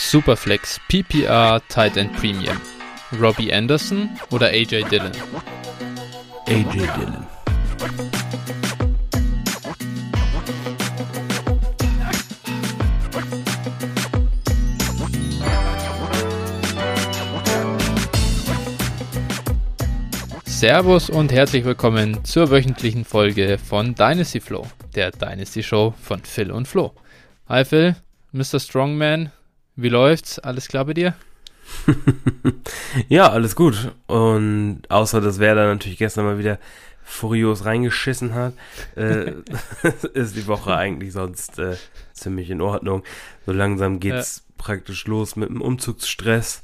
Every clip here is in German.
Superflex, PPR, Tight End Premium. Robbie Anderson oder AJ Dillon? AJ Dillon. Servus und herzlich willkommen zur wöchentlichen Folge von Dynasty Flow, der Dynasty Show von Phil und Flo. Hi Phil, Mr. Strongman, wie läuft's? Alles klar bei dir? ja, alles gut. Und außer, dass Werder natürlich gestern mal wieder furios reingeschissen hat, äh, ist die Woche eigentlich sonst äh, ziemlich in Ordnung. So langsam geht's ja. praktisch los mit dem Umzugsstress.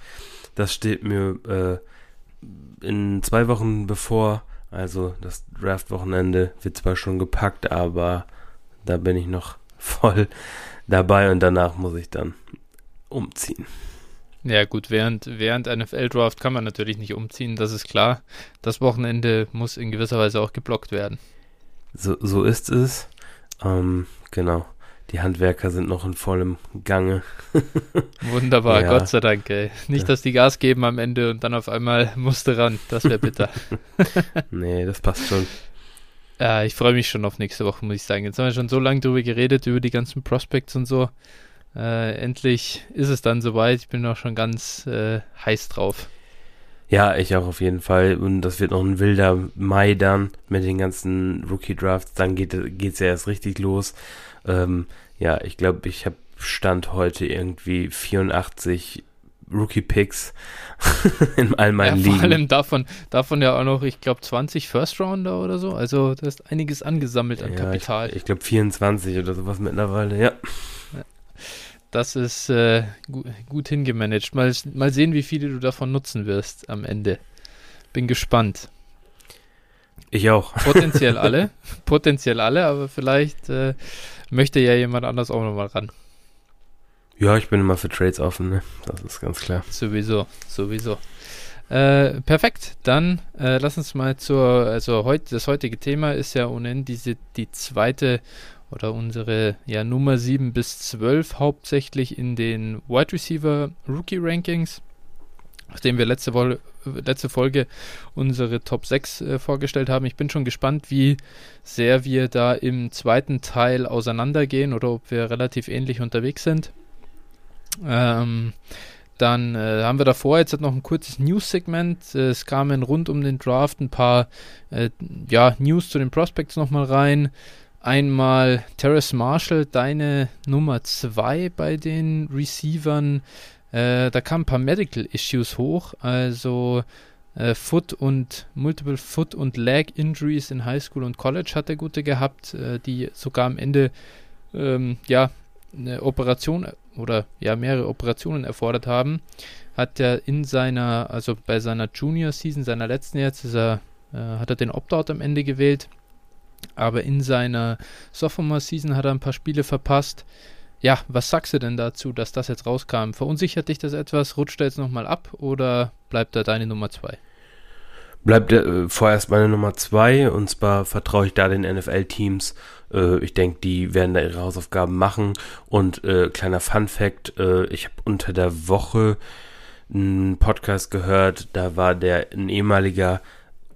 Das steht mir äh, in zwei Wochen bevor. Also das Draft-Wochenende wird zwar schon gepackt, aber da bin ich noch voll dabei und danach muss ich dann umziehen. Ja gut, während, während NFL-Draft kann man natürlich nicht umziehen, das ist klar. Das Wochenende muss in gewisser Weise auch geblockt werden. So, so ist es. Ähm, genau. Die Handwerker sind noch in vollem Gange. Wunderbar, ja. Gott sei Dank, ey. Nicht, dass die Gas geben am Ende und dann auf einmal musste ran. Das wäre bitter. nee, das passt schon. Ja, ich freue mich schon auf nächste Woche, muss ich sagen. Jetzt haben wir schon so lange drüber geredet, über die ganzen Prospects und so. Äh, endlich ist es dann soweit. Ich bin auch schon ganz äh, heiß drauf. Ja, ich auch auf jeden Fall. Und das wird noch ein wilder Mai dann mit den ganzen Rookie-Drafts. Dann geht es ja erst richtig los. Ähm, ja, ich glaube, ich habe Stand heute irgendwie 84 Rookie-Picks in all meinen ja, Ligen. Vor allem davon, davon ja auch noch, ich glaube, 20 First-Rounder oder so. Also da ist einiges angesammelt an ja, Kapital. Ich, ich glaube 24 oder sowas mittlerweile, ja. Das ist äh, gut, gut hingemanagt. Mal, mal sehen, wie viele du davon nutzen wirst am Ende. Bin gespannt. Ich auch. Potenziell alle. Potenziell alle, aber vielleicht äh, möchte ja jemand anders auch nochmal ran. Ja, ich bin immer für Trades offen, ne? Das ist ganz klar. Sowieso, sowieso. Äh, perfekt, dann äh, lass uns mal zur, also heute, das heutige Thema ist ja ohnehin diese, die zweite oder unsere ja, Nummer 7 bis 12 hauptsächlich in den Wide Receiver Rookie Rankings, nachdem wir letzte, Woche, letzte Folge unsere Top 6 äh, vorgestellt haben. Ich bin schon gespannt, wie sehr wir da im zweiten Teil auseinandergehen oder ob wir relativ ähnlich unterwegs sind. Ähm, dann äh, haben wir davor jetzt noch ein kurzes News-Segment. Es kamen rund um den Draft ein paar äh, ja, News zu den Prospects nochmal rein. Einmal Terrace Marshall, deine Nummer 2 bei den Receivern. Äh, da kamen ein paar Medical Issues hoch, also äh, Foot und Multiple Foot und Leg Injuries in High School und College hat er gute gehabt, äh, die sogar am Ende ähm, ja eine Operation oder ja mehrere Operationen erfordert haben. Hat er in seiner, also bei seiner Junior Season, seiner letzten jetzt, er, äh, hat er den Opt-out am Ende gewählt aber in seiner Sophomore-Season hat er ein paar Spiele verpasst. Ja, was sagst du denn dazu, dass das jetzt rauskam? Verunsichert dich das etwas? Rutscht er jetzt nochmal ab oder bleibt er deine Nummer 2? Bleibt äh, vorerst meine Nummer 2 und zwar vertraue ich da den NFL-Teams. Äh, ich denke, die werden da ihre Hausaufgaben machen. Und äh, kleiner Fun-Fact: äh, Ich habe unter der Woche einen Podcast gehört, da war der ein ehemaliger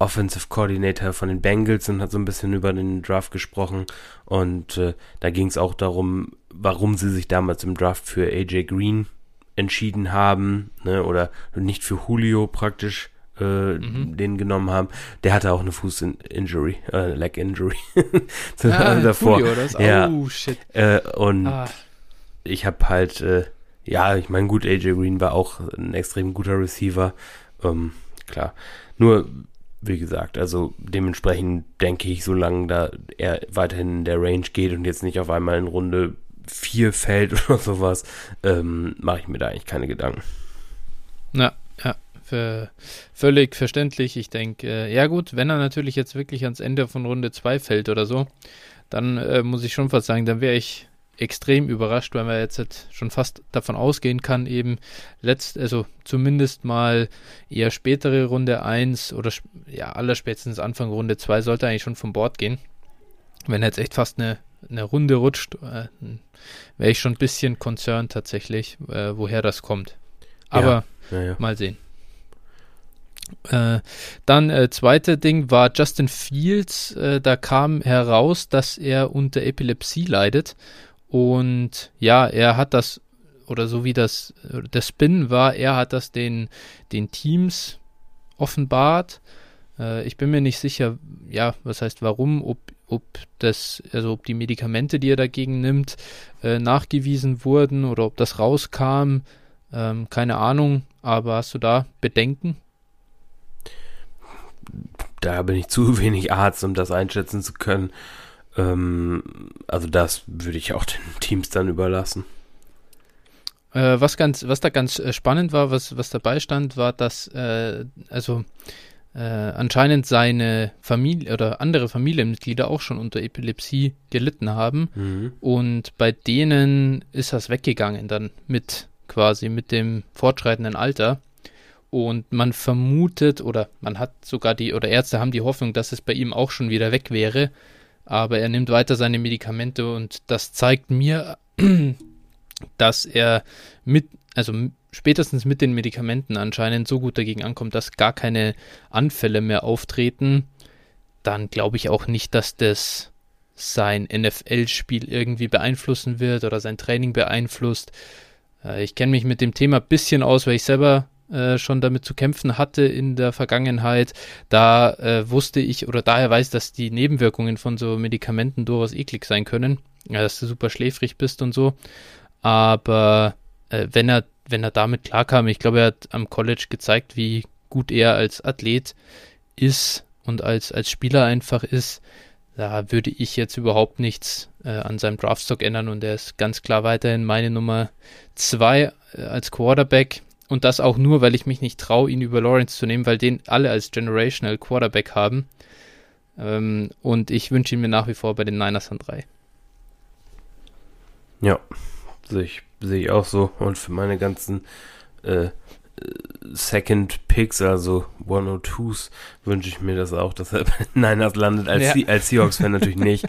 Offensive Coordinator von den Bengals und hat so ein bisschen über den Draft gesprochen. Und äh, da ging es auch darum, warum sie sich damals im Draft für AJ Green entschieden haben, ne, oder nicht für Julio praktisch äh, mhm. den genommen haben. Der hatte auch eine Fuß-Injury, äh, Leg-Injury ah, davor. Julio, das? Ja. Oh, shit. Äh, und ah. ich habe halt, äh, ja, ich meine, gut, AJ Green war auch ein extrem guter Receiver. Ähm, klar. Nur wie gesagt, also dementsprechend denke ich, solange da er weiterhin in der Range geht und jetzt nicht auf einmal in Runde 4 fällt oder sowas, ähm, mache ich mir da eigentlich keine Gedanken. Ja, ja, für, völlig verständlich. Ich denke, äh, ja gut, wenn er natürlich jetzt wirklich ans Ende von Runde 2 fällt oder so, dann äh, muss ich schon fast sagen, dann wäre ich extrem überrascht, weil man jetzt halt schon fast davon ausgehen kann, eben letzt, also zumindest mal eher spätere Runde 1 oder ja, allerspätestens Anfang Runde 2 sollte eigentlich schon vom Bord gehen. Wenn er jetzt echt fast eine eine Runde rutscht, äh, wäre ich schon ein bisschen concerned tatsächlich, äh, woher das kommt. Aber ja, ja, ja. mal sehen. Äh, dann äh, zweite Ding war Justin Fields. Äh, da kam heraus, dass er unter Epilepsie leidet. Und ja, er hat das, oder so wie das der Spin war, er hat das den, den Teams offenbart. Äh, ich bin mir nicht sicher, ja, was heißt warum, ob, ob das, also ob die Medikamente, die er dagegen nimmt, äh, nachgewiesen wurden oder ob das rauskam. Ähm, keine Ahnung, aber hast du da Bedenken? Da bin ich zu wenig Arzt, um das einschätzen zu können. Ähm, also das würde ich auch den Teams dann überlassen. Äh, was ganz, was da ganz äh, spannend war, was, was dabei stand, war, dass äh, also äh, anscheinend seine Familie oder andere Familienmitglieder auch schon unter Epilepsie gelitten haben mhm. und bei denen ist das weggegangen dann mit quasi mit dem fortschreitenden Alter. Und man vermutet oder man hat sogar die, oder Ärzte haben die Hoffnung, dass es bei ihm auch schon wieder weg wäre. Aber er nimmt weiter seine Medikamente und das zeigt mir, dass er mit, also spätestens mit den Medikamenten anscheinend so gut dagegen ankommt, dass gar keine Anfälle mehr auftreten. Dann glaube ich auch nicht, dass das sein NFL-Spiel irgendwie beeinflussen wird oder sein Training beeinflusst. Äh, ich kenne mich mit dem Thema ein bisschen aus, weil ich selber äh, schon damit zu kämpfen hatte in der Vergangenheit. Da äh, wusste ich oder daher weiß, dass die Nebenwirkungen von so Medikamenten durchaus eklig sein können. Ja, dass du super schläfrig bist und so. Aber äh, wenn er wenn er damit klarkam, ich glaube, er hat am College gezeigt, wie gut er als Athlet ist und als, als Spieler einfach ist. Da würde ich jetzt überhaupt nichts äh, an seinem Draftstock ändern und er ist ganz klar weiterhin meine Nummer zwei äh, als Quarterback. Und das auch nur, weil ich mich nicht traue, ihn über Lawrence zu nehmen, weil den alle als Generational Quarterback haben. Ähm, und ich wünsche ihn mir nach wie vor bei den Niners an drei. Ja, sehe ich, seh ich auch so. Und für meine ganzen äh, Second Picks, also 102s, wünsche ich mir das auch, dass er bei Niners landet. Als, ja. als Seahawks-Fan natürlich nicht.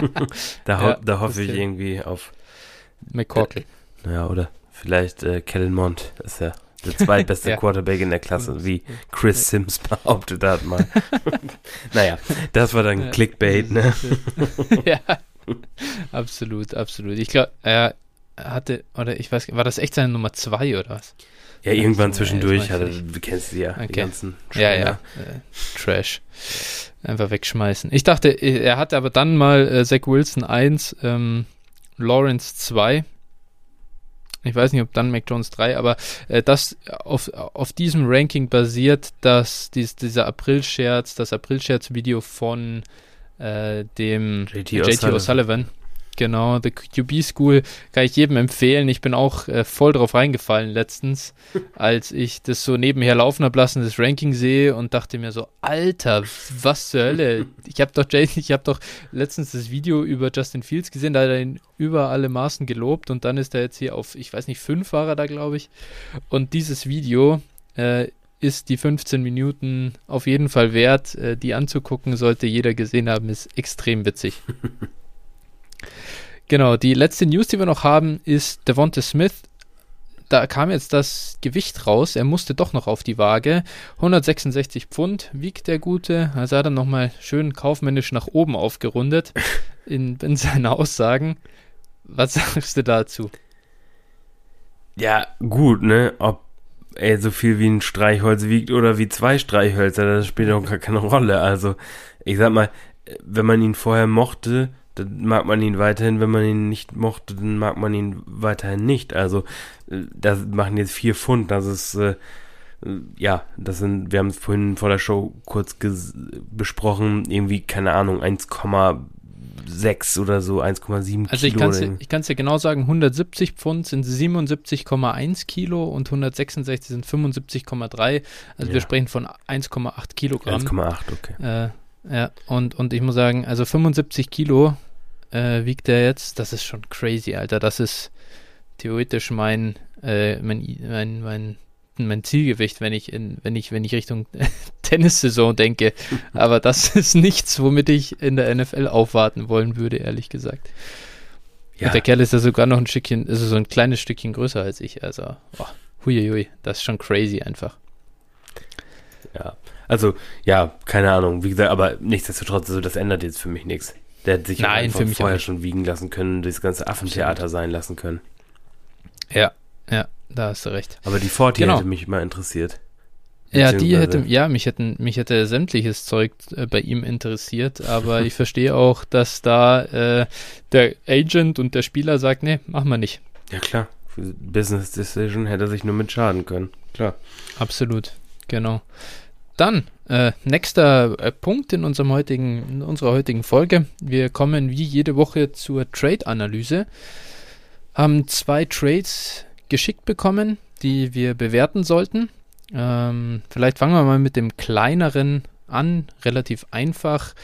da, ho ja, da hoffe ich irgendwie auf McCorkle. Äh, ja, oder vielleicht äh, Kellen Mond. Ist ja der zweitbeste ja. Quarterback in der Klasse, wie Chris Sims behauptet hat mal. naja, das war dann Clickbait, ne? ja, absolut, absolut. Ich glaube, er hatte, oder ich weiß, war das echt seine Nummer zwei oder was? Ja, irgendwann also, zwischendurch hatte, du kennst sie ja, okay. die ganzen Ja, ja, äh, Trash. Einfach wegschmeißen. Ich dachte, er hatte aber dann mal äh, Zach Wilson 1, ähm, Lawrence 2 ich weiß nicht, ob dann Mac Jones 3, aber äh, das auf, auf diesem Ranking basiert, dass dies, dieser April-Scherz, das April-Scherz-Video von äh, dem JT O'Sullivan Genau, The QB School kann ich jedem empfehlen. Ich bin auch äh, voll drauf reingefallen letztens, als ich das so nebenher laufen habe lassen, das Ranking sehe und dachte mir so, Alter, was zur Hölle? Ich habe doch Jason, ich habe doch letztens das Video über Justin Fields gesehen, da hat er ihn über alle Maßen gelobt und dann ist er jetzt hier auf, ich weiß nicht, fünf war er da, glaube ich. Und dieses Video äh, ist die 15 Minuten auf jeden Fall wert, äh, die anzugucken, sollte jeder gesehen haben, ist extrem witzig. Genau, die letzte News, die wir noch haben, ist Devonta Smith. Da kam jetzt das Gewicht raus. Er musste doch noch auf die Waage. 166 Pfund wiegt der Gute. Also hat er nochmal schön kaufmännisch nach oben aufgerundet in, in seinen Aussagen. Was sagst du dazu? Ja, gut, ne? Ob er so viel wie ein Streichholz wiegt oder wie zwei Streichhölzer, das spielt auch gar keine Rolle. Also, ich sag mal, wenn man ihn vorher mochte, dann mag man ihn weiterhin, wenn man ihn nicht mochte, dann mag man ihn weiterhin nicht. Also, äh, das machen jetzt vier Pfund, das ist, äh, äh ja, das sind, wir haben es vorhin vor der Show kurz besprochen, irgendwie, keine Ahnung, 1,6 oder so, 1,7 also Kilo. Also ich kann es dir genau sagen, 170 Pfund sind 77,1 Kilo und 166 sind 75,3. Also ja. wir sprechen von 1,8 Kilogramm. 1,8, okay. Äh, ja, und, und ich muss sagen, also 75 Kilo äh, wiegt er jetzt. Das ist schon crazy, Alter. Das ist theoretisch mein, äh, mein, mein, mein, mein Zielgewicht, wenn ich in, wenn ich, wenn ich Richtung Tennissaison denke. Aber das ist nichts, womit ich in der NFL aufwarten wollen würde, ehrlich gesagt. Ja. Und der Kerl ist ja sogar noch ein Stückchen, also so ein kleines Stückchen größer als ich. Also, oh, huiuiui, das ist schon crazy einfach. Ja, also, ja, keine Ahnung. Wie gesagt, aber nichtsdestotrotz, also das ändert jetzt für mich nichts. Der hätte sich Nein, einfach vorher schon wiegen lassen können, das ganze Affentheater sein lassen können. Ja, ja, da hast du recht. Aber die Forti genau. hätte mich mal interessiert. Ja, die hätte, ja, mich hätten, mich hätte sämtliches Zeug äh, bei ihm interessiert, aber ich verstehe auch, dass da äh, der Agent und der Spieler sagt, nee, machen wir nicht. Ja klar, Business Decision hätte sich nur mit schaden können, klar. Absolut, genau. Dann, äh, nächster äh, Punkt in, unserem heutigen, in unserer heutigen Folge. Wir kommen wie jede Woche zur Trade-Analyse. Haben zwei Trades geschickt bekommen, die wir bewerten sollten. Ähm, vielleicht fangen wir mal mit dem kleineren an, relativ einfach,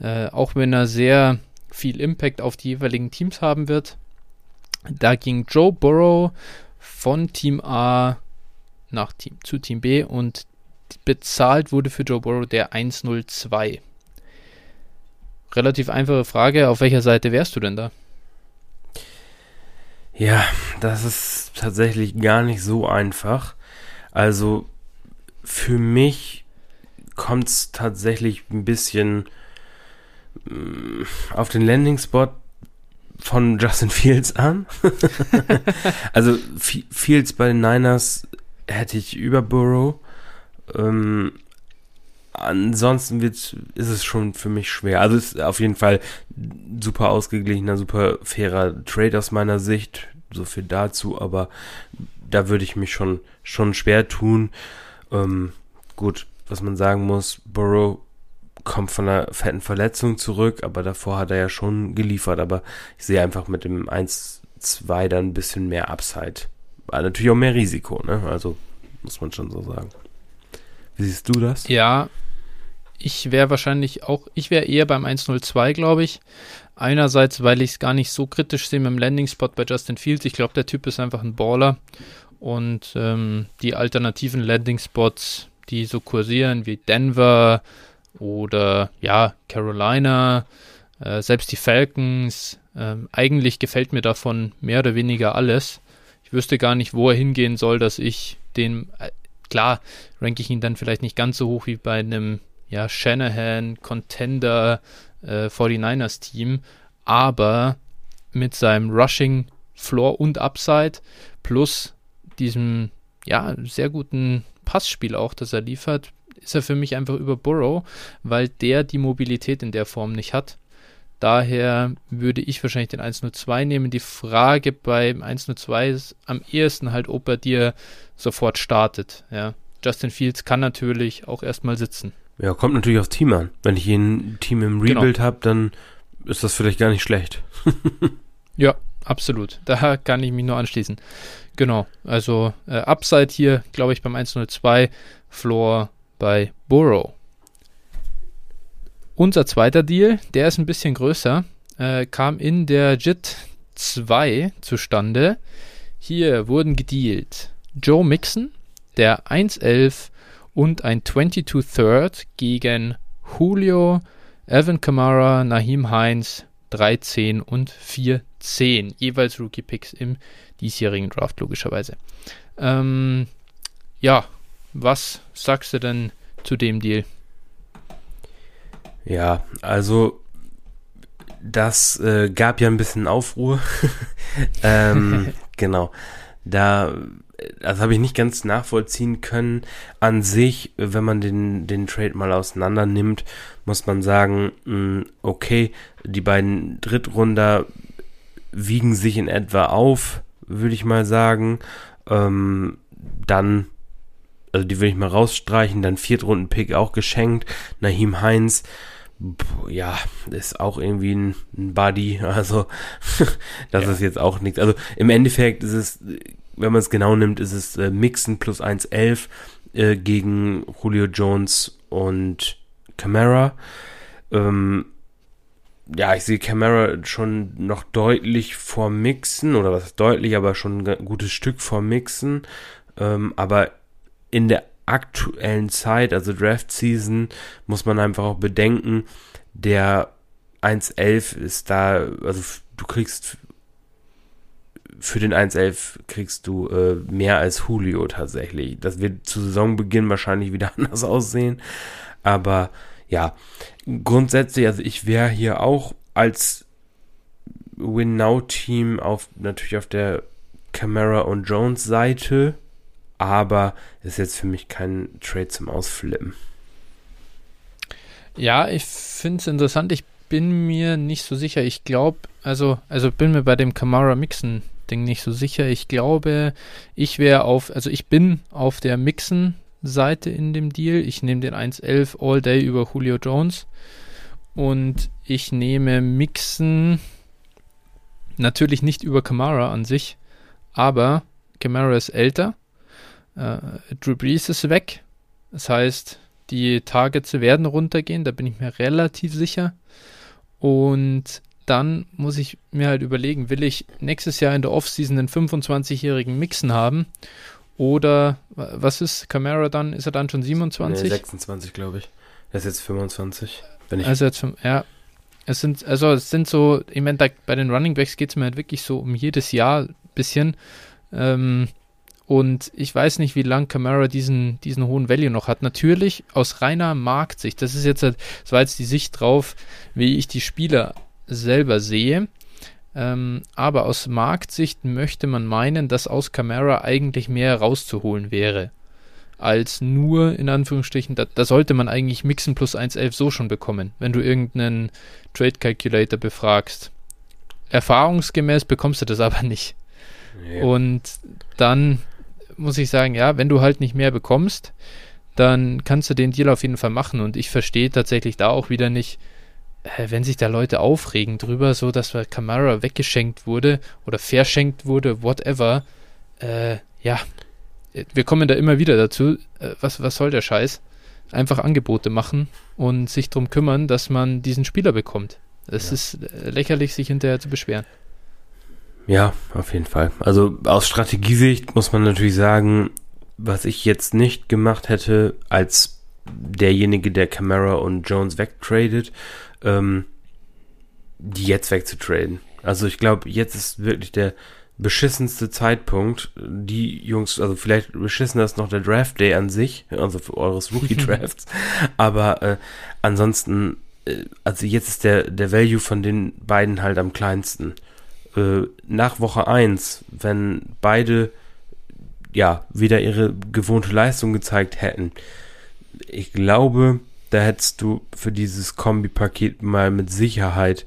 äh, auch wenn er sehr viel Impact auf die jeweiligen Teams haben wird. Da ging Joe Burrow von Team A nach Team zu Team B und bezahlt wurde für Joe Burrow der 102. Relativ einfache Frage, auf welcher Seite wärst du denn da? Ja, das ist tatsächlich gar nicht so einfach. Also für mich kommt es tatsächlich ein bisschen mm, auf den Landing-Spot von Justin Fields an. also Fields bei den Niners hätte ich über Burrow. Ähm, ansonsten wird, ist es schon für mich schwer. Also ist auf jeden Fall super ausgeglichener, super fairer Trade aus meiner Sicht. So viel dazu, aber da würde ich mich schon, schon schwer tun. Ähm, gut, was man sagen muss, Burrow kommt von einer fetten Verletzung zurück, aber davor hat er ja schon geliefert. Aber ich sehe einfach mit dem 1-2 dann ein bisschen mehr Upside. War natürlich auch mehr Risiko, ne? Also muss man schon so sagen. Siehst du das? Ja, ich wäre wahrscheinlich auch, ich wäre eher beim 102, glaube ich. Einerseits, weil ich es gar nicht so kritisch sehe mit dem Landing-Spot bei Justin Fields. Ich glaube, der Typ ist einfach ein Baller. Und ähm, die alternativen Landing-Spots, die so kursieren, wie Denver oder ja, Carolina, äh, selbst die Falcons, äh, eigentlich gefällt mir davon mehr oder weniger alles. Ich wüsste gar nicht, wo er hingehen soll, dass ich den äh, Klar, ranke ich ihn dann vielleicht nicht ganz so hoch wie bei einem ja, Shanahan, Contender, äh, 49ers Team, aber mit seinem Rushing Floor und Upside plus diesem ja, sehr guten Passspiel auch, das er liefert, ist er für mich einfach über Burrow, weil der die Mobilität in der Form nicht hat. Daher würde ich wahrscheinlich den 102 nehmen. Die Frage beim 102 ist am ehesten halt, ob er dir sofort startet. Ja. Justin Fields kann natürlich auch erstmal sitzen. Ja, kommt natürlich aufs Team an. Wenn ich ein Team im genau. Rebuild genau. habe, dann ist das vielleicht gar nicht schlecht. ja, absolut. Da kann ich mich nur anschließen. Genau. Also äh, Upside hier, glaube ich, beim 102, Floor bei Burrow. Unser zweiter Deal, der ist ein bisschen größer, äh, kam in der JIT 2 zustande. Hier wurden gedealt Joe Mixon, der 1-11 und ein 22 Third gegen Julio, Evan Kamara, Nahim Heinz 13 und 4-10. Jeweils Rookie Picks im diesjährigen Draft, logischerweise. Ähm, ja, was sagst du denn zu dem Deal? Ja, also das äh, gab ja ein bisschen Aufruhr. ähm, genau. Da, das habe ich nicht ganz nachvollziehen können. An sich, wenn man den, den Trade mal auseinander nimmt, muss man sagen, hm, okay, die beiden Drittrunder wiegen sich in etwa auf, würde ich mal sagen. Ähm, dann also die würde ich mal rausstreichen, dann Viertrunden-Pick auch geschenkt, Nahim Heinz, ja, ist auch irgendwie ein, ein Buddy, also das ja. ist jetzt auch nichts. Also im Endeffekt ist es, wenn man es genau nimmt, ist es äh, Mixen plus 1,11 äh, gegen Julio Jones und Camara. Ähm, ja, ich sehe Camara schon noch deutlich vor Mixen, oder was deutlich, aber schon ein gutes Stück vor Mixen. Ähm, aber in der aktuellen Zeit, also Draft Season, muss man einfach auch bedenken, der 1.11 ist da, also du kriegst für den 1.11 kriegst du äh, mehr als Julio tatsächlich. Das wird zu Saisonbeginn wahrscheinlich wieder anders aussehen. Aber ja, grundsätzlich, also ich wäre hier auch als Win-Now-Team auf, natürlich auf der Camara und Jones Seite, aber ist jetzt für mich kein Trade zum Ausflippen. Ja, ich finde es interessant. Ich bin mir nicht so sicher. Ich glaube, also, also bin mir bei dem Camara Mixen Ding nicht so sicher. Ich glaube, ich wäre auf, also ich bin auf der Mixen Seite in dem Deal. Ich nehme den 1.11 All Day über Julio Jones und ich nehme Mixen natürlich nicht über Kamara an sich, aber Kamara ist älter. Äh, Drew Brees ist weg. Das heißt, die Targets werden runtergehen, da bin ich mir relativ sicher. Und dann muss ich mir halt überlegen, will ich nächstes Jahr in der Offseason einen 25-jährigen Mixen haben oder was ist Camara dann? Ist er dann schon 27? Nee, 26, glaube ich. Er ist jetzt 25. Wenn ich also jetzt, ja, es sind, also es sind so, ich meine, bei den Running Backs geht es mir halt wirklich so um jedes Jahr ein bisschen. Ähm, und ich weiß nicht, wie lange Camara diesen, diesen hohen Value noch hat. Natürlich aus reiner Marktsicht. Das ist jetzt halt, das war jetzt die Sicht drauf, wie ich die Spieler selber sehe. Ähm, aber aus Marktsicht möchte man meinen, dass aus Camara eigentlich mehr rauszuholen wäre. Als nur, in Anführungsstrichen, da, da sollte man eigentlich Mixen plus 1.11 so schon bekommen, wenn du irgendeinen Trade Calculator befragst. Erfahrungsgemäß bekommst du das aber nicht. Ja. Und dann muss ich sagen, ja, wenn du halt nicht mehr bekommst, dann kannst du den Deal auf jeden Fall machen. Und ich verstehe tatsächlich da auch wieder nicht, wenn sich da Leute aufregen drüber, so dass Camara weggeschenkt wurde oder verschenkt wurde, whatever, äh, ja, wir kommen da immer wieder dazu, äh, was, was soll der Scheiß? Einfach Angebote machen und sich darum kümmern, dass man diesen Spieler bekommt. Es ja. ist äh, lächerlich, sich hinterher zu beschweren. Ja, auf jeden Fall. Also aus Strategiesicht muss man natürlich sagen, was ich jetzt nicht gemacht hätte als derjenige, der Camara und Jones wegtradet, ähm, die jetzt wegzutraden. Also ich glaube, jetzt ist wirklich der beschissenste Zeitpunkt. Die Jungs, also vielleicht beschissen ist noch der Draft Day an sich, also für eures Rookie Drafts. aber äh, ansonsten, äh, also jetzt ist der, der Value von den beiden halt am kleinsten. Äh, nach Woche 1, wenn beide ja wieder ihre gewohnte Leistung gezeigt hätten, ich glaube, da hättest du für dieses Kombi-Paket mal mit Sicherheit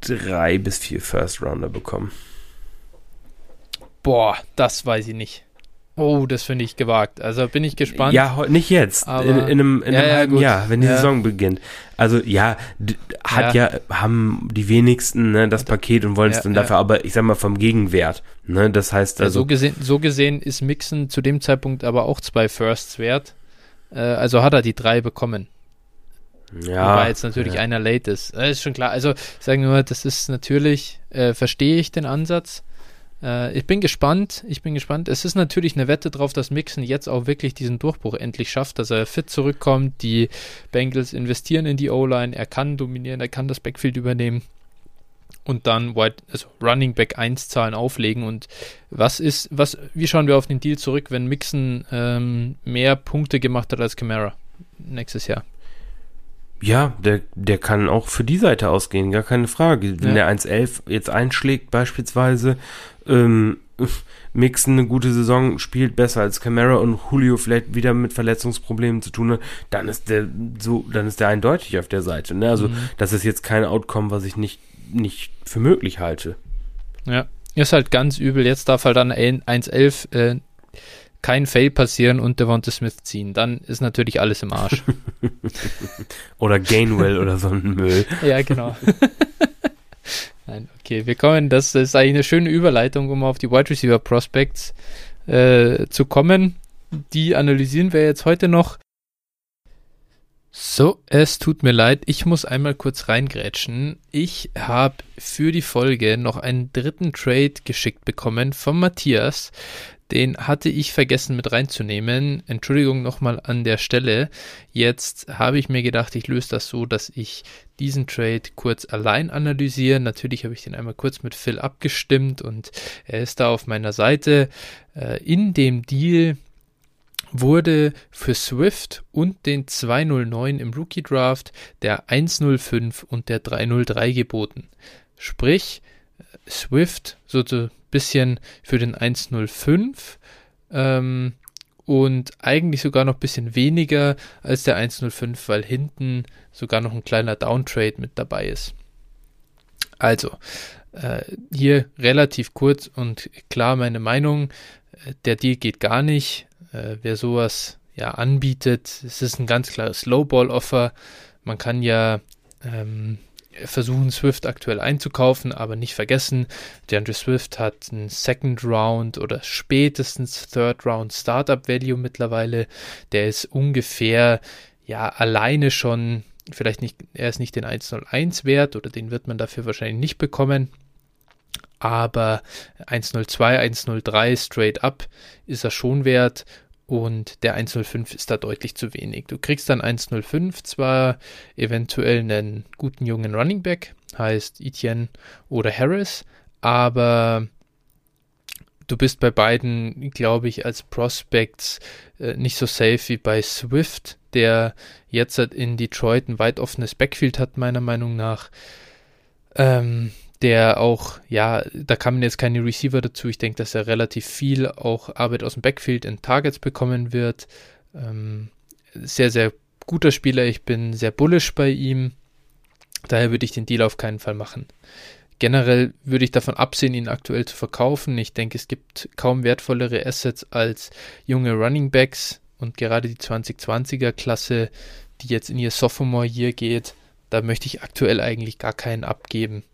drei bis vier First Rounder bekommen. Boah, das weiß ich nicht. Oh, das finde ich gewagt. Also bin ich gespannt. Ja, nicht jetzt. in, in, einem, in ja, einem ja, halben gut. Jahr, wenn die ja. Saison beginnt. Also ja, hat ja, haben die wenigsten ne, das Paket und wollen es dann dafür, aber ich sag mal vom Gegenwert. Ne, das heißt also. so, gesehen, so gesehen ist Mixen zu dem Zeitpunkt aber auch zwei Firsts wert. Äh, also hat er die drei bekommen. Ja. Wobei jetzt natürlich ja. einer late ist. Das ist schon klar. Also, ich sage nur, das ist natürlich, äh, verstehe ich den Ansatz. Äh, ich bin gespannt. Ich bin gespannt. Es ist natürlich eine Wette drauf, dass Mixon jetzt auch wirklich diesen Durchbruch endlich schafft, dass er fit zurückkommt. Die Bengals investieren in die O-Line. Er kann dominieren, er kann das Backfield übernehmen und dann White, also Running Back 1 Zahlen auflegen. Und was ist, was, wie schauen wir auf den Deal zurück, wenn Mixon ähm, mehr Punkte gemacht hat als Camara nächstes Jahr? Ja, der, der kann auch für die Seite ausgehen, gar keine Frage. Wenn ja. der 1-11 jetzt einschlägt, beispielsweise, ähm, Mixon eine gute Saison spielt besser als Camara und Julio vielleicht wieder mit Verletzungsproblemen zu tun hat, dann ist der so, dann ist der eindeutig auf der Seite. Ne? Also mhm. das ist jetzt kein Outcome, was ich nicht nicht für möglich halte. Ja, ist halt ganz übel. Jetzt darf halt dann 1-11 äh, kein Fail passieren und Devonta Smith ziehen. Dann ist natürlich alles im Arsch. oder Gainwell oder so ein Müll. Ja, genau. Nein, okay, wir kommen, das ist eigentlich eine schöne Überleitung, um auf die Wide Receiver Prospects äh, zu kommen. Die analysieren wir jetzt heute noch. So, es tut mir leid, ich muss einmal kurz reingrätschen. Ich habe für die Folge noch einen dritten Trade geschickt bekommen von Matthias. Den hatte ich vergessen mit reinzunehmen. Entschuldigung nochmal an der Stelle. Jetzt habe ich mir gedacht, ich löse das so, dass ich diesen Trade kurz allein analysiere. Natürlich habe ich den einmal kurz mit Phil abgestimmt und er ist da auf meiner Seite. Äh, in dem Deal wurde für Swift und den 209 im Rookie Draft der 105 und der 303 geboten. Sprich, Swift so ein bisschen für den 105 ähm, und eigentlich sogar noch ein bisschen weniger als der 105, weil hinten sogar noch ein kleiner Downtrade mit dabei ist. Also, äh, hier relativ kurz und klar meine Meinung. Äh, der Deal geht gar nicht äh, wer sowas ja anbietet. Es ist ein ganz klares Lowball-Offer. Man kann ja ähm, versuchen, Swift aktuell einzukaufen, aber nicht vergessen, DeAndre Swift hat einen Second Round oder spätestens Third Round Startup Value mittlerweile. Der ist ungefähr ja alleine schon, vielleicht nicht, er ist nicht den 101 wert oder den wird man dafür wahrscheinlich nicht bekommen. Aber 102, 103 straight up ist er schon wert und der 105 ist da deutlich zu wenig. Du kriegst dann 105 zwar eventuell einen guten jungen Running Back, heißt Etienne oder Harris, aber du bist bei beiden, glaube ich, als Prospects äh, nicht so safe wie bei Swift, der jetzt in Detroit ein weit offenes Backfield hat, meiner Meinung nach. Ähm, der auch, ja, da kamen jetzt keine Receiver dazu. Ich denke, dass er relativ viel auch Arbeit aus dem Backfield in Targets bekommen wird. Ähm, sehr, sehr guter Spieler. Ich bin sehr bullish bei ihm. Daher würde ich den Deal auf keinen Fall machen. Generell würde ich davon absehen, ihn aktuell zu verkaufen. Ich denke, es gibt kaum wertvollere Assets als junge Running Backs und gerade die 2020er Klasse, die jetzt in ihr Sophomore Year geht, da möchte ich aktuell eigentlich gar keinen abgeben.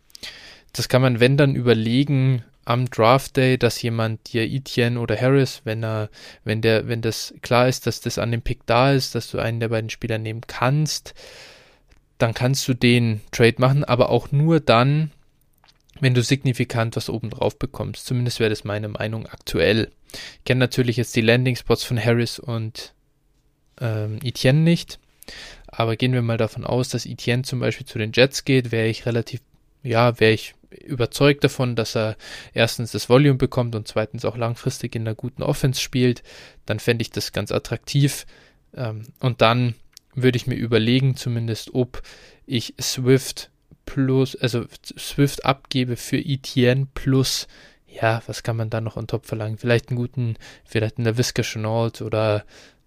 Das kann man, wenn dann überlegen am Draft Day, dass jemand dir Etienne oder Harris, wenn er, wenn der, wenn das klar ist, dass das an dem Pick da ist, dass du einen der beiden Spieler nehmen kannst, dann kannst du den Trade machen, aber auch nur dann, wenn du signifikant was oben drauf bekommst. Zumindest wäre das meine Meinung aktuell. Ich kenne natürlich jetzt die Landing Spots von Harris und ähm, Etienne nicht. Aber gehen wir mal davon aus, dass Etienne zum Beispiel zu den Jets geht, wäre ich relativ, ja, wäre ich überzeugt davon, dass er erstens das Volume bekommt und zweitens auch langfristig in einer guten Offense spielt, dann fände ich das ganz attraktiv. Ähm, und dann würde ich mir überlegen, zumindest, ob ich Swift plus, also Swift abgebe für Etienne plus, ja, was kann man da noch on top verlangen? Vielleicht einen guten, vielleicht einen Whisker Chenault oder,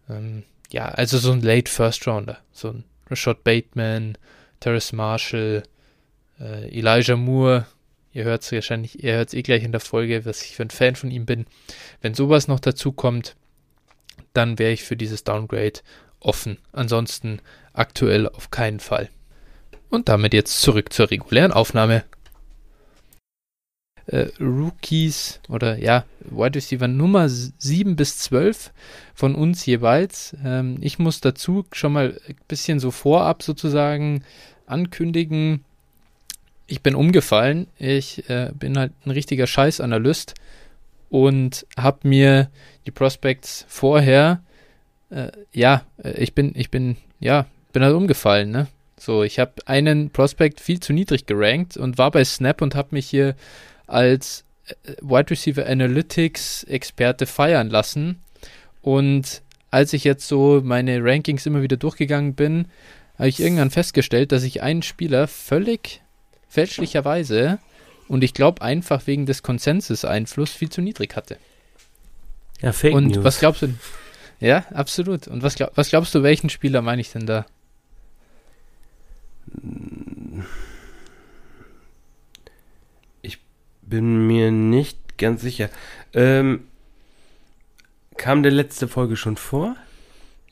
ähm, ja, also so ein Late First Rounder, so ein Rashad Bateman, Terrace Marshall, äh, Elijah Moore, ihr hört es wahrscheinlich, ihr hört es eh gleich in der Folge, was ich für ein Fan von ihm bin. Wenn sowas noch dazu kommt, dann wäre ich für dieses Downgrade offen. Ansonsten aktuell auf keinen Fall. Und damit jetzt zurück zur regulären Aufnahme. Äh, Rookies oder ja, Wide Receiver Nummer 7 bis 12 von uns jeweils. Ähm, ich muss dazu schon mal ein bisschen so vorab sozusagen ankündigen, ich bin umgefallen. Ich äh, bin halt ein richtiger Scheißanalyst und habe mir die Prospects vorher, äh, ja, äh, ich bin, ich bin, ja, bin halt umgefallen, ne? So, ich habe einen Prospect viel zu niedrig gerankt und war bei Snap und habe mich hier als äh, Wide Receiver Analytics Experte feiern lassen. Und als ich jetzt so meine Rankings immer wieder durchgegangen bin, habe ich irgendwann festgestellt, dass ich einen Spieler völlig fälschlicherweise und ich glaube einfach wegen des Konsensus-Einfluss viel zu niedrig hatte. Ja, Fake und News. was glaubst du? Ja, absolut. Und was, glaub, was glaubst du, welchen Spieler meine ich denn da? Ich bin mir nicht ganz sicher. Ähm, kam der letzte Folge schon vor?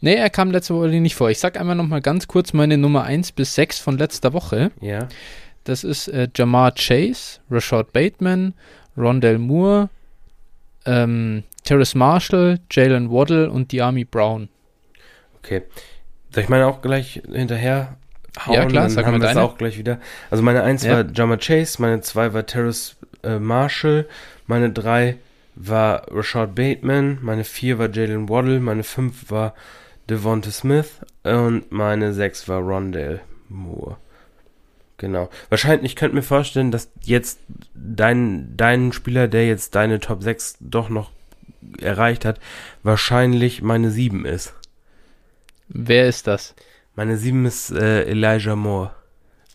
Nee, er kam letzte Woche nicht vor. Ich sag einmal nochmal ganz kurz meine Nummer 1 bis 6 von letzter Woche. Ja. Das ist äh, Jamar Chase, Rashad Bateman, Rondell Moore, ähm, Terrace Marshall, Jalen Waddle und Diami Brown. Okay. Soll ich meine auch gleich hinterher hauen? Ja, klar, Dann haben wir es deine. auch gleich wieder. Also meine eins Ja. war Jamar Chase, meine zwei war Terrace äh, Marshall, meine drei war Rashad Bateman, meine 4 war Jalen Waddle, meine 5 war Devonta Smith und meine 6 war Rondale Moore. Genau. Wahrscheinlich, ich könnte mir vorstellen, dass jetzt dein, dein Spieler, der jetzt deine Top 6 doch noch erreicht hat, wahrscheinlich meine 7 ist. Wer ist das? Meine 7 ist äh, Elijah Moore.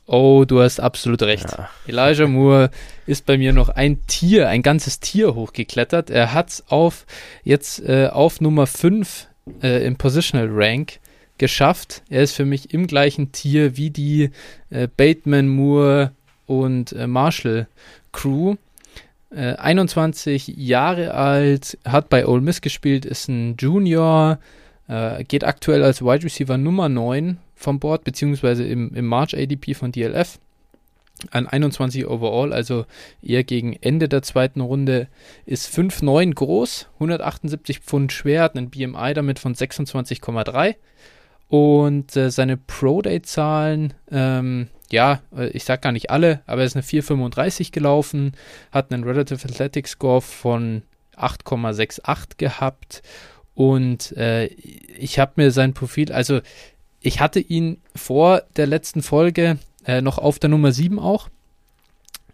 Oh, du hast absolut recht. Ja. Elijah Moore ist bei mir noch ein Tier, ein ganzes Tier hochgeklettert. Er hat auf jetzt äh, auf Nummer 5 äh, im Positional Rank geschafft. Er ist für mich im gleichen Tier wie die äh, Bateman, Moore und äh, Marshall Crew. 21 äh, Jahre alt, hat bei Ole Miss gespielt, ist ein Junior, äh, geht aktuell als Wide Receiver Nummer 9 vom Board, beziehungsweise im, im March ADP von DLF. An 21 overall, also eher gegen Ende der zweiten Runde, ist 5,9 groß, 178 Pfund schwer, hat einen BMI damit von 26,3 und äh, seine Pro-Day-Zahlen, ähm, ja, äh, ich sag gar nicht alle, aber er ist eine 4,35 gelaufen, hat einen Relative Athletic Score von 8,68 gehabt und äh, ich habe mir sein Profil, also ich hatte ihn vor der letzten Folge äh, noch auf der Nummer 7 auch.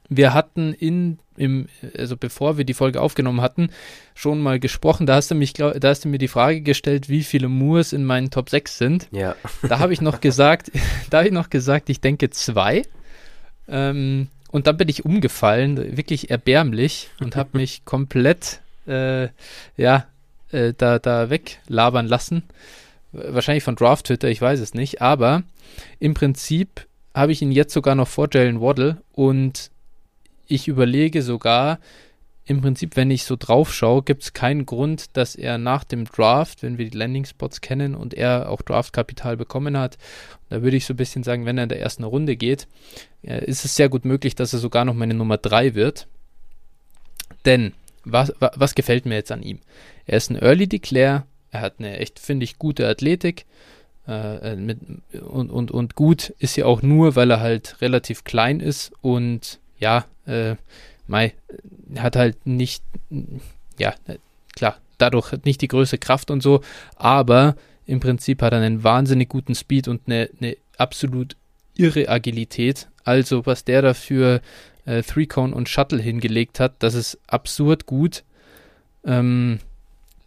Wir hatten in, im, also bevor wir die Folge aufgenommen hatten, schon mal gesprochen. Da hast du mich, da hast du mir die Frage gestellt, wie viele Moors in meinen Top 6 sind. Ja. Da habe ich noch gesagt, da habe ich noch gesagt, ich denke zwei. Ähm, und dann bin ich umgefallen, wirklich erbärmlich und habe mich komplett, äh, ja, äh, da, da weglabern lassen wahrscheinlich von Draft Twitter, ich weiß es nicht, aber im Prinzip habe ich ihn jetzt sogar noch vor Jalen Waddle und ich überlege sogar, im Prinzip, wenn ich so drauf schaue, gibt es keinen Grund, dass er nach dem Draft, wenn wir die Landing Spots kennen und er auch Draftkapital bekommen hat, da würde ich so ein bisschen sagen, wenn er in der ersten Runde geht, ist es sehr gut möglich, dass er sogar noch meine Nummer 3 wird. Denn was, was gefällt mir jetzt an ihm? Er ist ein Early Declare, er hat eine echt, finde ich, gute Athletik. Äh, äh, mit, und, und, und gut ist ja auch nur, weil er halt relativ klein ist und ja, äh, Mai hat halt nicht, ja, klar, dadurch nicht die größte Kraft und so, aber im Prinzip hat er einen wahnsinnig guten Speed und eine, eine absolut irre Agilität. Also, was der dafür äh, Three Cone und Shuttle hingelegt hat, das ist absurd gut. Ähm,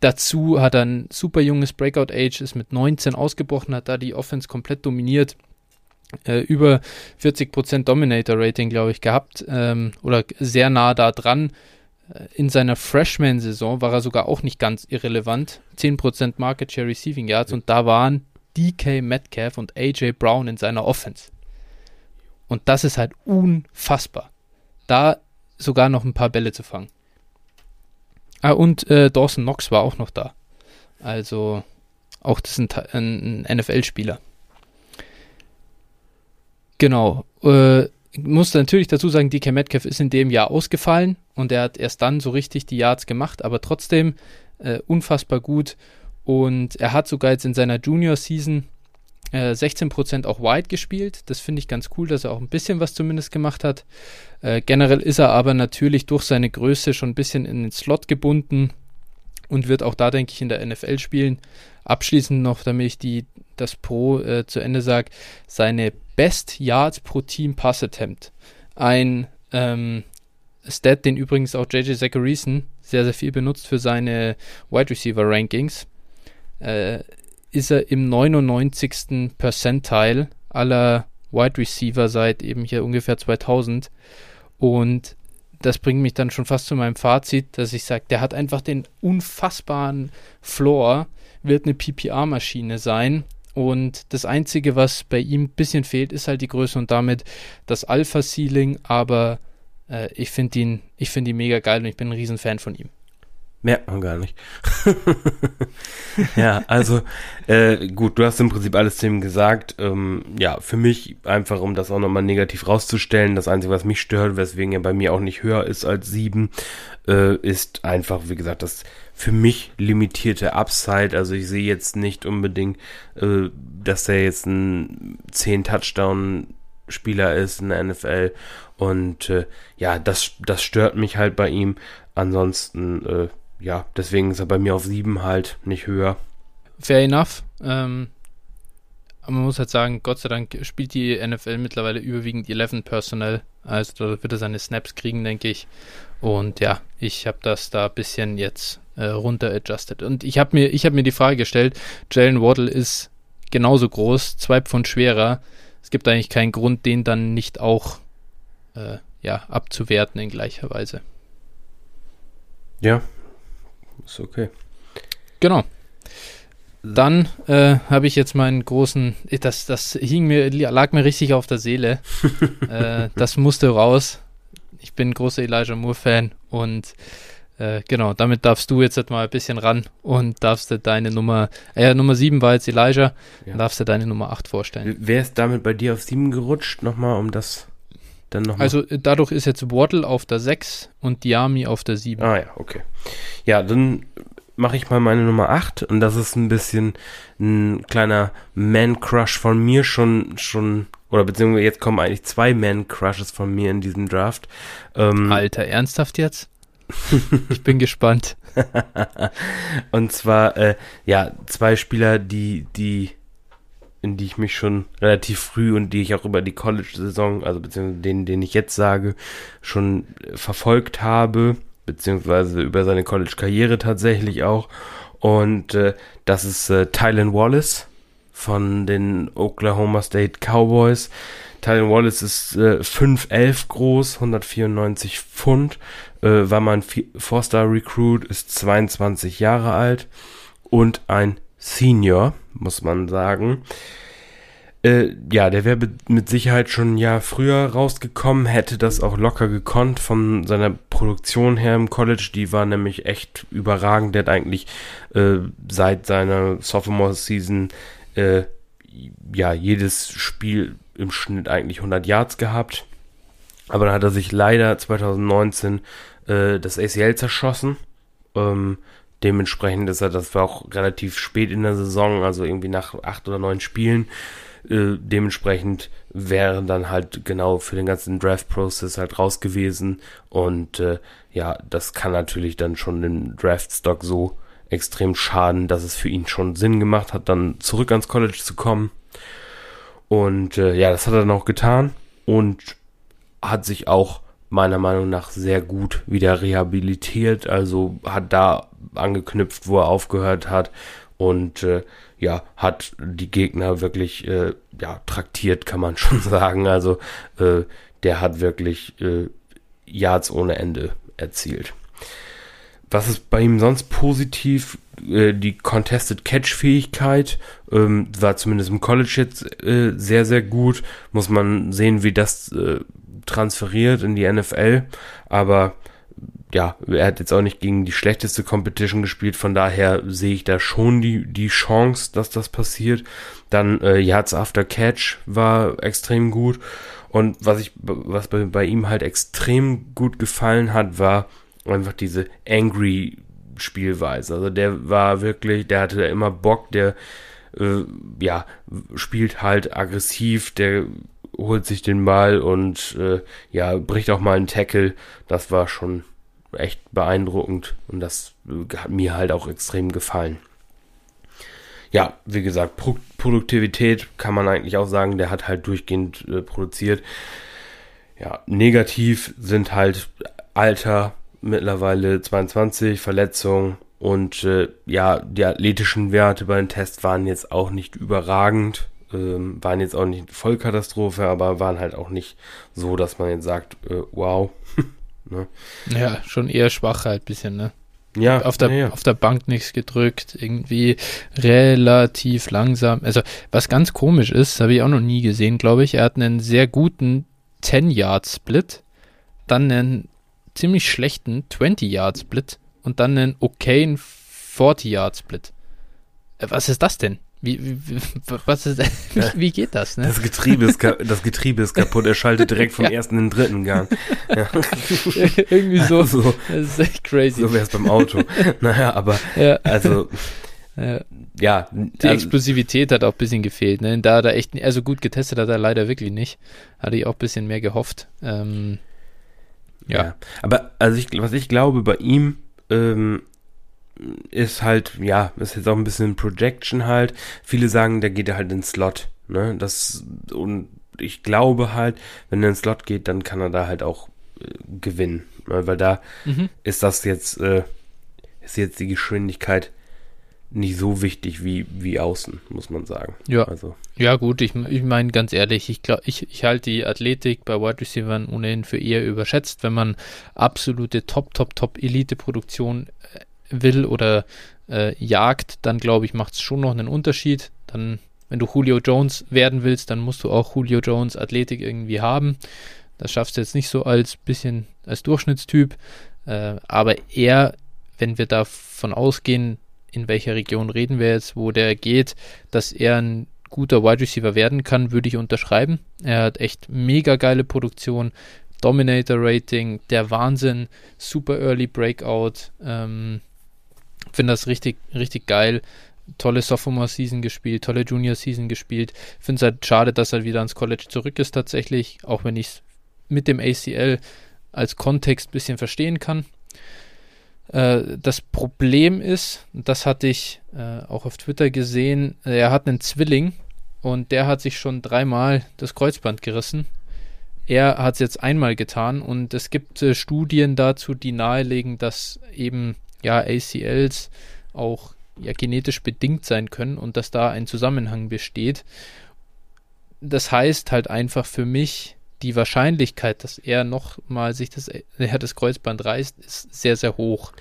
Dazu hat er ein super junges Breakout-Age, ist mit 19 ausgebrochen, hat da die Offense komplett dominiert. Äh, über 40% Dominator-Rating, glaube ich, gehabt. Ähm, oder sehr nah da dran. Äh, in seiner Freshman-Saison war er sogar auch nicht ganz irrelevant. 10% Market Share Receiving Yards und da waren DK Metcalf und AJ Brown in seiner Offense. Und das ist halt unfassbar. Da sogar noch ein paar Bälle zu fangen. Ah, und äh, Dawson Knox war auch noch da. Also auch das ist ein, ein NFL-Spieler. Genau. Äh, muss natürlich dazu sagen, DK Metcalf ist in dem Jahr ausgefallen und er hat erst dann so richtig die Yards gemacht, aber trotzdem äh, unfassbar gut. Und er hat sogar jetzt in seiner Junior-Season äh, 16% auch Wide gespielt. Das finde ich ganz cool, dass er auch ein bisschen was zumindest gemacht hat. Äh, generell ist er aber natürlich durch seine Größe schon ein bisschen in den Slot gebunden und wird auch da, denke ich, in der NFL spielen. Abschließend noch, damit ich die, das Pro äh, zu Ende sage, seine Best Yards pro Team Pass Attempt. Ein ähm, Stat, den übrigens auch JJ Zacharyson sehr, sehr viel benutzt für seine Wide Receiver Rankings. Äh, ist er im 99. Percentile aller Wide Receiver seit eben hier ungefähr 2000. Und das bringt mich dann schon fast zu meinem Fazit, dass ich sage, der hat einfach den unfassbaren Floor, wird eine PPR-Maschine sein. Und das Einzige, was bei ihm ein bisschen fehlt, ist halt die Größe und damit das Alpha-Ceiling. Aber äh, ich finde ihn, ich finde ihn mega geil und ich bin ein Riesenfan von ihm. Merkt man gar nicht. ja, also äh, gut, du hast im Prinzip alles zu ihm gesagt. Ähm, ja, für mich einfach, um das auch nochmal negativ rauszustellen, das Einzige, was mich stört, weswegen er bei mir auch nicht höher ist als sieben, äh, ist einfach, wie gesagt, das für mich limitierte Upside. Also ich sehe jetzt nicht unbedingt, äh, dass er jetzt ein 10 Touchdown Spieler ist in der NFL. Und äh, ja, das, das stört mich halt bei ihm. Ansonsten, äh, ja, deswegen ist er bei mir auf sieben halt nicht höher. Fair enough. Ähm, man muss halt sagen, Gott sei Dank spielt die NFL mittlerweile überwiegend 11 Personnel. Also da wird er seine Snaps kriegen, denke ich. Und ja, ich habe das da ein bisschen jetzt äh, runter adjusted. Und ich habe mir, hab mir die Frage gestellt, Jalen Waddle ist genauso groß, zwei Pfund schwerer. Es gibt eigentlich keinen Grund, den dann nicht auch äh, ja, abzuwerten in gleicher Weise. Ja, ist okay. Genau. Dann äh, habe ich jetzt meinen großen, das, das hing mir, lag mir richtig auf der Seele. äh, das musste raus. Ich bin großer Elijah Moore-Fan und äh, genau, damit darfst du jetzt mal ein bisschen ran und darfst du deine Nummer, äh, Nummer 7 war jetzt Elijah, ja. darfst du deine Nummer 8 vorstellen. Wer ist damit bei dir auf 7 gerutscht? Nochmal, um das dann nochmal. Also äh, dadurch ist jetzt Waddle auf der 6 und Diami auf der 7. Ah ja, okay. Ja, dann mache ich mal meine Nummer 8 und das ist ein bisschen ein kleiner Man-Crush von mir schon, schon, oder beziehungsweise jetzt kommen eigentlich zwei Man-Crushes von mir in diesem Draft. Ähm, Alter, ernsthaft jetzt? Ich bin gespannt. und zwar, äh, ja, zwei Spieler, die, die, in die ich mich schon relativ früh und die ich auch über die College-Saison, also beziehungsweise den, den ich jetzt sage, schon verfolgt habe beziehungsweise über seine College-Karriere tatsächlich auch. Und äh, das ist äh, Tylen Wallace von den Oklahoma State Cowboys. Tylen Wallace ist äh, 5'11 groß, 194 Pfund, äh, war mal ein Four-Star-Recruit, ist 22 Jahre alt und ein Senior, muss man sagen. Äh, ja, der wäre mit Sicherheit schon ein Jahr früher rausgekommen, hätte das auch locker gekonnt von seiner Produktion her im College. Die war nämlich echt überragend. Der hat eigentlich äh, seit seiner Sophomore-Season äh, ja jedes Spiel im Schnitt eigentlich 100 Yards gehabt. Aber dann hat er sich leider 2019 äh, das ACL zerschossen. Ähm, dementsprechend ist er, das war auch relativ spät in der Saison, also irgendwie nach acht oder neun Spielen. Äh, dementsprechend wäre dann halt genau für den ganzen Draft-Prozess halt raus gewesen. Und äh, ja, das kann natürlich dann schon den Draft-Stock so extrem schaden, dass es für ihn schon Sinn gemacht hat, dann zurück ans College zu kommen. Und äh, ja, das hat er dann auch getan und hat sich auch meiner Meinung nach sehr gut wieder rehabilitiert. Also hat da angeknüpft, wo er aufgehört hat. Und äh, ja, hat die Gegner wirklich äh, ja, traktiert, kann man schon sagen. Also äh, der hat wirklich äh, Yards ohne Ende erzielt. Was ist bei ihm sonst positiv? Äh, die Contested Catch-Fähigkeit ähm, war zumindest im College jetzt äh, sehr, sehr gut. Muss man sehen, wie das äh, transferiert in die NFL. Aber ja, er hat jetzt auch nicht gegen die schlechteste Competition gespielt, von daher sehe ich da schon die, die Chance, dass das passiert. Dann äh, Yards After Catch war extrem gut. Und was ich, was bei, bei ihm halt extrem gut gefallen hat, war einfach diese angry Spielweise. Also der war wirklich, der hatte da immer Bock, der äh, ja, spielt halt aggressiv, der holt sich den Ball und äh, ja, bricht auch mal einen Tackle. Das war schon echt beeindruckend und das äh, hat mir halt auch extrem gefallen. Ja, wie gesagt, Pro Produktivität kann man eigentlich auch sagen, der hat halt durchgehend äh, produziert. Ja, negativ sind halt Alter, mittlerweile 22, Verletzung und äh, ja, die athletischen Werte bei den Tests waren jetzt auch nicht überragend, ähm, waren jetzt auch nicht Vollkatastrophe, aber waren halt auch nicht so, dass man jetzt sagt, äh, wow, Ne? Ja, schon eher schwach halt bisschen, ne? Ja, auf der, ja, ja. auf der Bank nichts gedrückt, irgendwie relativ langsam. Also, was ganz komisch ist, habe ich auch noch nie gesehen, glaube ich. Er hat einen sehr guten 10-Yard-Split, dann einen ziemlich schlechten 20-Yard-Split und dann einen okayen 40-Yard-Split. Äh, was ist das denn? Wie, wie, was ist, wie, wie geht das? Ne? Das, Getriebe ist, das Getriebe ist kaputt. Er schaltet direkt vom ja. ersten in den dritten Gang. Ja. Irgendwie so. Also, das ist echt crazy. So wäre es beim Auto. naja, aber ja. also Ja, ja die also, Explosivität hat auch ein bisschen gefehlt. Ne? Da hat er echt, also gut getestet hat er leider wirklich nicht. Hatte ich auch ein bisschen mehr gehofft. Ähm, ja. ja. Aber also ich, was ich glaube bei ihm ähm, ist halt, ja, ist jetzt auch ein bisschen Projection halt. Viele sagen, der geht halt in Slot. Ne? Das und ich glaube halt, wenn er in Slot geht, dann kann er da halt auch äh, gewinnen. Ne? Weil da mhm. ist das jetzt, äh, ist jetzt die Geschwindigkeit nicht so wichtig wie, wie außen, muss man sagen. Ja. Also. Ja, gut, ich, ich meine ganz ehrlich, ich glaube, ich, ich halte die Athletik bei Wide Receivers ohnehin für eher überschätzt, wenn man absolute Top, Top, Top Elite-Produktion will oder äh, jagt, dann glaube ich, macht es schon noch einen Unterschied. Dann, wenn du Julio Jones werden willst, dann musst du auch Julio Jones Athletik irgendwie haben. Das schaffst du jetzt nicht so als bisschen als Durchschnittstyp. Äh, aber er, wenn wir davon ausgehen, in welcher Region reden wir jetzt, wo der geht, dass er ein guter Wide Receiver werden kann, würde ich unterschreiben. Er hat echt mega geile Produktion, Dominator Rating, der Wahnsinn, super Early Breakout. Ähm, Finde das richtig, richtig geil. Tolle Sophomore Season gespielt, tolle Junior Season gespielt. Finde es halt schade, dass er wieder ans College zurück ist tatsächlich, auch wenn ich es mit dem ACL als Kontext ein bisschen verstehen kann. Äh, das Problem ist, das hatte ich äh, auch auf Twitter gesehen, er hat einen Zwilling und der hat sich schon dreimal das Kreuzband gerissen. Er hat es jetzt einmal getan und es gibt äh, Studien dazu, die nahelegen, dass eben ja ACLs auch ja, genetisch bedingt sein können und dass da ein Zusammenhang besteht. Das heißt halt einfach für mich, die Wahrscheinlichkeit, dass er nochmal sich das, er das Kreuzband reißt, ist sehr, sehr hoch.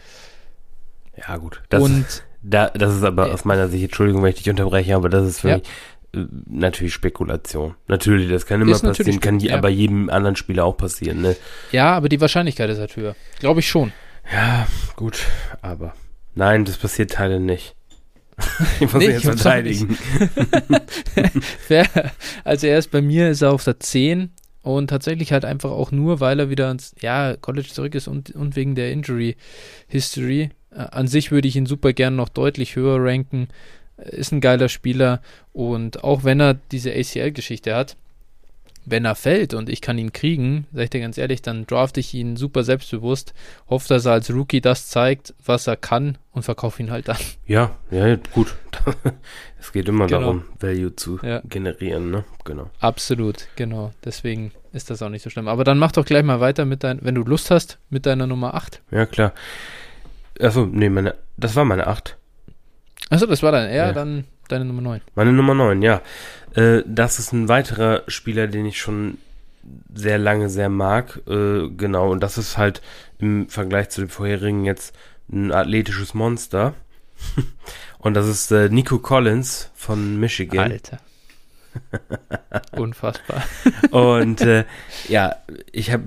Ja, gut. Das, und, da, das ist aber äh, aus meiner Sicht, Entschuldigung, wenn ich dich unterbreche, aber das ist für ja. mich äh, natürlich Spekulation. Natürlich, das kann immer ist passieren, kann ja. aber jedem anderen Spieler auch passieren, ne? Ja, aber die Wahrscheinlichkeit ist halt höher. Glaube ich schon. Ja, gut, aber nein, das passiert Teile nicht. ich muss nee, jetzt verteidigen. also er ist bei mir, ist er auf der 10 und tatsächlich halt einfach auch nur, weil er wieder ans ja, College zurück ist und, und wegen der Injury History. Äh, an sich würde ich ihn super gern noch deutlich höher ranken. Ist ein geiler Spieler und auch wenn er diese ACL-Geschichte hat, wenn er fällt und ich kann ihn kriegen, sag ich dir ganz ehrlich, dann draft ich ihn super selbstbewusst, hoffe, dass er als Rookie das zeigt, was er kann und verkaufe ihn halt dann. Ja, ja, gut. es geht immer genau. darum, Value zu ja. generieren, ne? Genau. Absolut, genau. Deswegen ist das auch nicht so schlimm. Aber dann mach doch gleich mal weiter mit dein, wenn du Lust hast, mit deiner Nummer 8. Ja, klar. Achso, nee, meine, das war meine 8. Achso, das war dann, ja, ja. dann deine Nummer 9. Meine Nummer 9, ja. Äh, das ist ein weiterer Spieler, den ich schon sehr lange sehr mag. Äh, genau, und das ist halt im Vergleich zu dem vorherigen jetzt ein athletisches Monster. und das ist äh, Nico Collins von Michigan. Alter. Unfassbar. und äh, ja, ich habe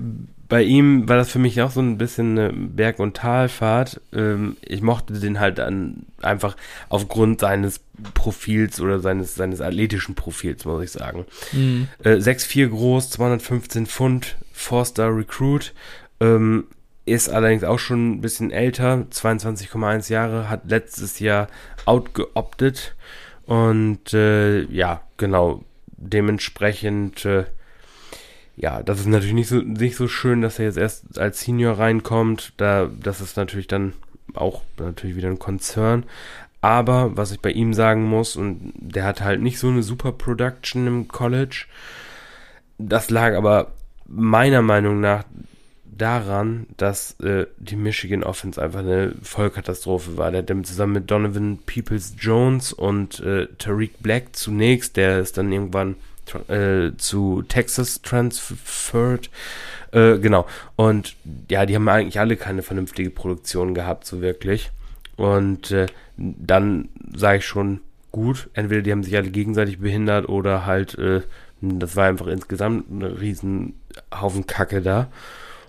bei ihm war das für mich auch so ein bisschen eine Berg- und Talfahrt. Ähm, ich mochte den halt dann einfach aufgrund seines Profils oder seines, seines athletischen Profils, muss ich sagen. Mhm. Äh, 6'4 groß, 215 Pfund, Four-Star Recruit. Ähm, ist allerdings auch schon ein bisschen älter, 22,1 Jahre, hat letztes Jahr outgeoptet. Und äh, ja, genau, dementsprechend äh, ja, das ist natürlich nicht so, nicht so schön, dass er jetzt erst als Senior reinkommt. Da, das ist natürlich dann auch natürlich wieder ein Konzern. Aber was ich bei ihm sagen muss, und der hat halt nicht so eine super Production im College. Das lag aber meiner Meinung nach daran, dass äh, die Michigan Offense einfach eine Vollkatastrophe war. Der hat zusammen mit Donovan Peoples Jones und äh, Tariq Black zunächst, der ist dann irgendwann äh, zu Texas transferred. Äh, genau. Und ja, die haben eigentlich alle keine vernünftige Produktion gehabt, so wirklich. Und äh, dann sage ich schon, gut, entweder die haben sich alle gegenseitig behindert oder halt, äh, das war einfach insgesamt ein riesen Haufen Kacke da.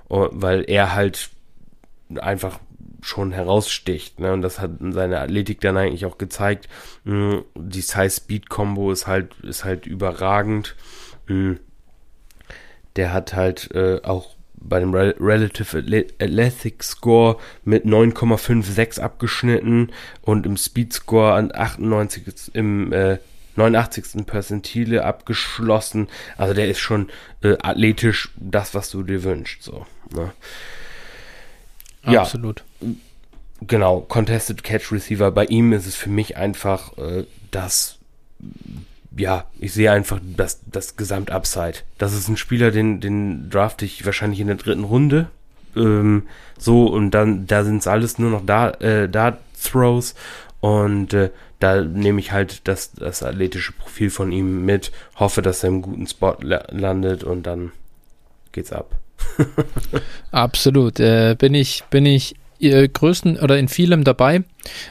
Weil er halt einfach schon heraussticht. Ne? Und das hat seine Athletik dann eigentlich auch gezeigt. Mm, die Size-Speed-Kombo ist halt, ist halt überragend. Mm, der hat halt äh, auch bei dem Rel Relative Athletic Score mit 9,56 abgeschnitten und im Speed Score an 98 im äh, 89. Percentile abgeschlossen. Also der ist schon äh, athletisch das, was du dir wünschst. So, ne? Ja, absolut. Genau, Contested Catch Receiver. Bei ihm ist es für mich einfach äh, das, ja, ich sehe einfach das, das Gesamtupside. Das ist ein Spieler, den, den draft ich wahrscheinlich in der dritten Runde. Ähm, so, und dann, da sind es alles nur noch da, äh, da Throws. Und äh, da nehme ich halt das, das athletische Profil von ihm mit, hoffe, dass er im guten Spot la landet und dann geht's ab. Absolut. Äh, bin ich, bin ich äh, größten oder in vielem dabei.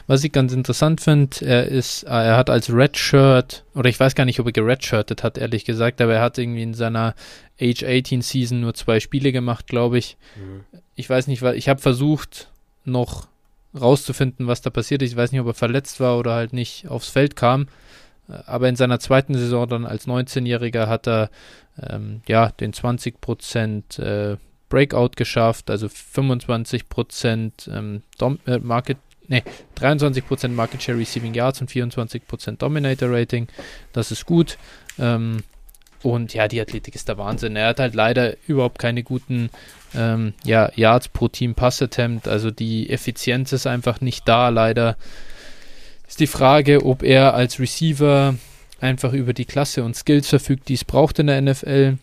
Was ich ganz interessant finde, er ist, äh, er hat als Redshirt, oder ich weiß gar nicht, ob er geredshirtet hat, ehrlich gesagt, aber er hat irgendwie in seiner Age 18 Season nur zwei Spiele gemacht, glaube ich. Mhm. Ich weiß nicht, weil ich habe versucht, noch rauszufinden, was da passiert ist. Ich weiß nicht, ob er verletzt war oder halt nicht aufs Feld kam. Äh, aber in seiner zweiten Saison dann als 19-Jähriger hat er ähm, ja den 20% äh, Breakout geschafft, also 25% ähm, Dom äh, Market, nee, 23% Market Share Receiving Yards und 24% Dominator Rating. Das ist gut. Ähm, und ja, die Athletik ist der Wahnsinn. Er hat halt leider überhaupt keine guten ähm, ja, Yards pro Team Pass Attempt. Also die Effizienz ist einfach nicht da, leider. Ist die Frage, ob er als Receiver einfach über die Klasse und Skills verfügt, die es braucht in der NFL.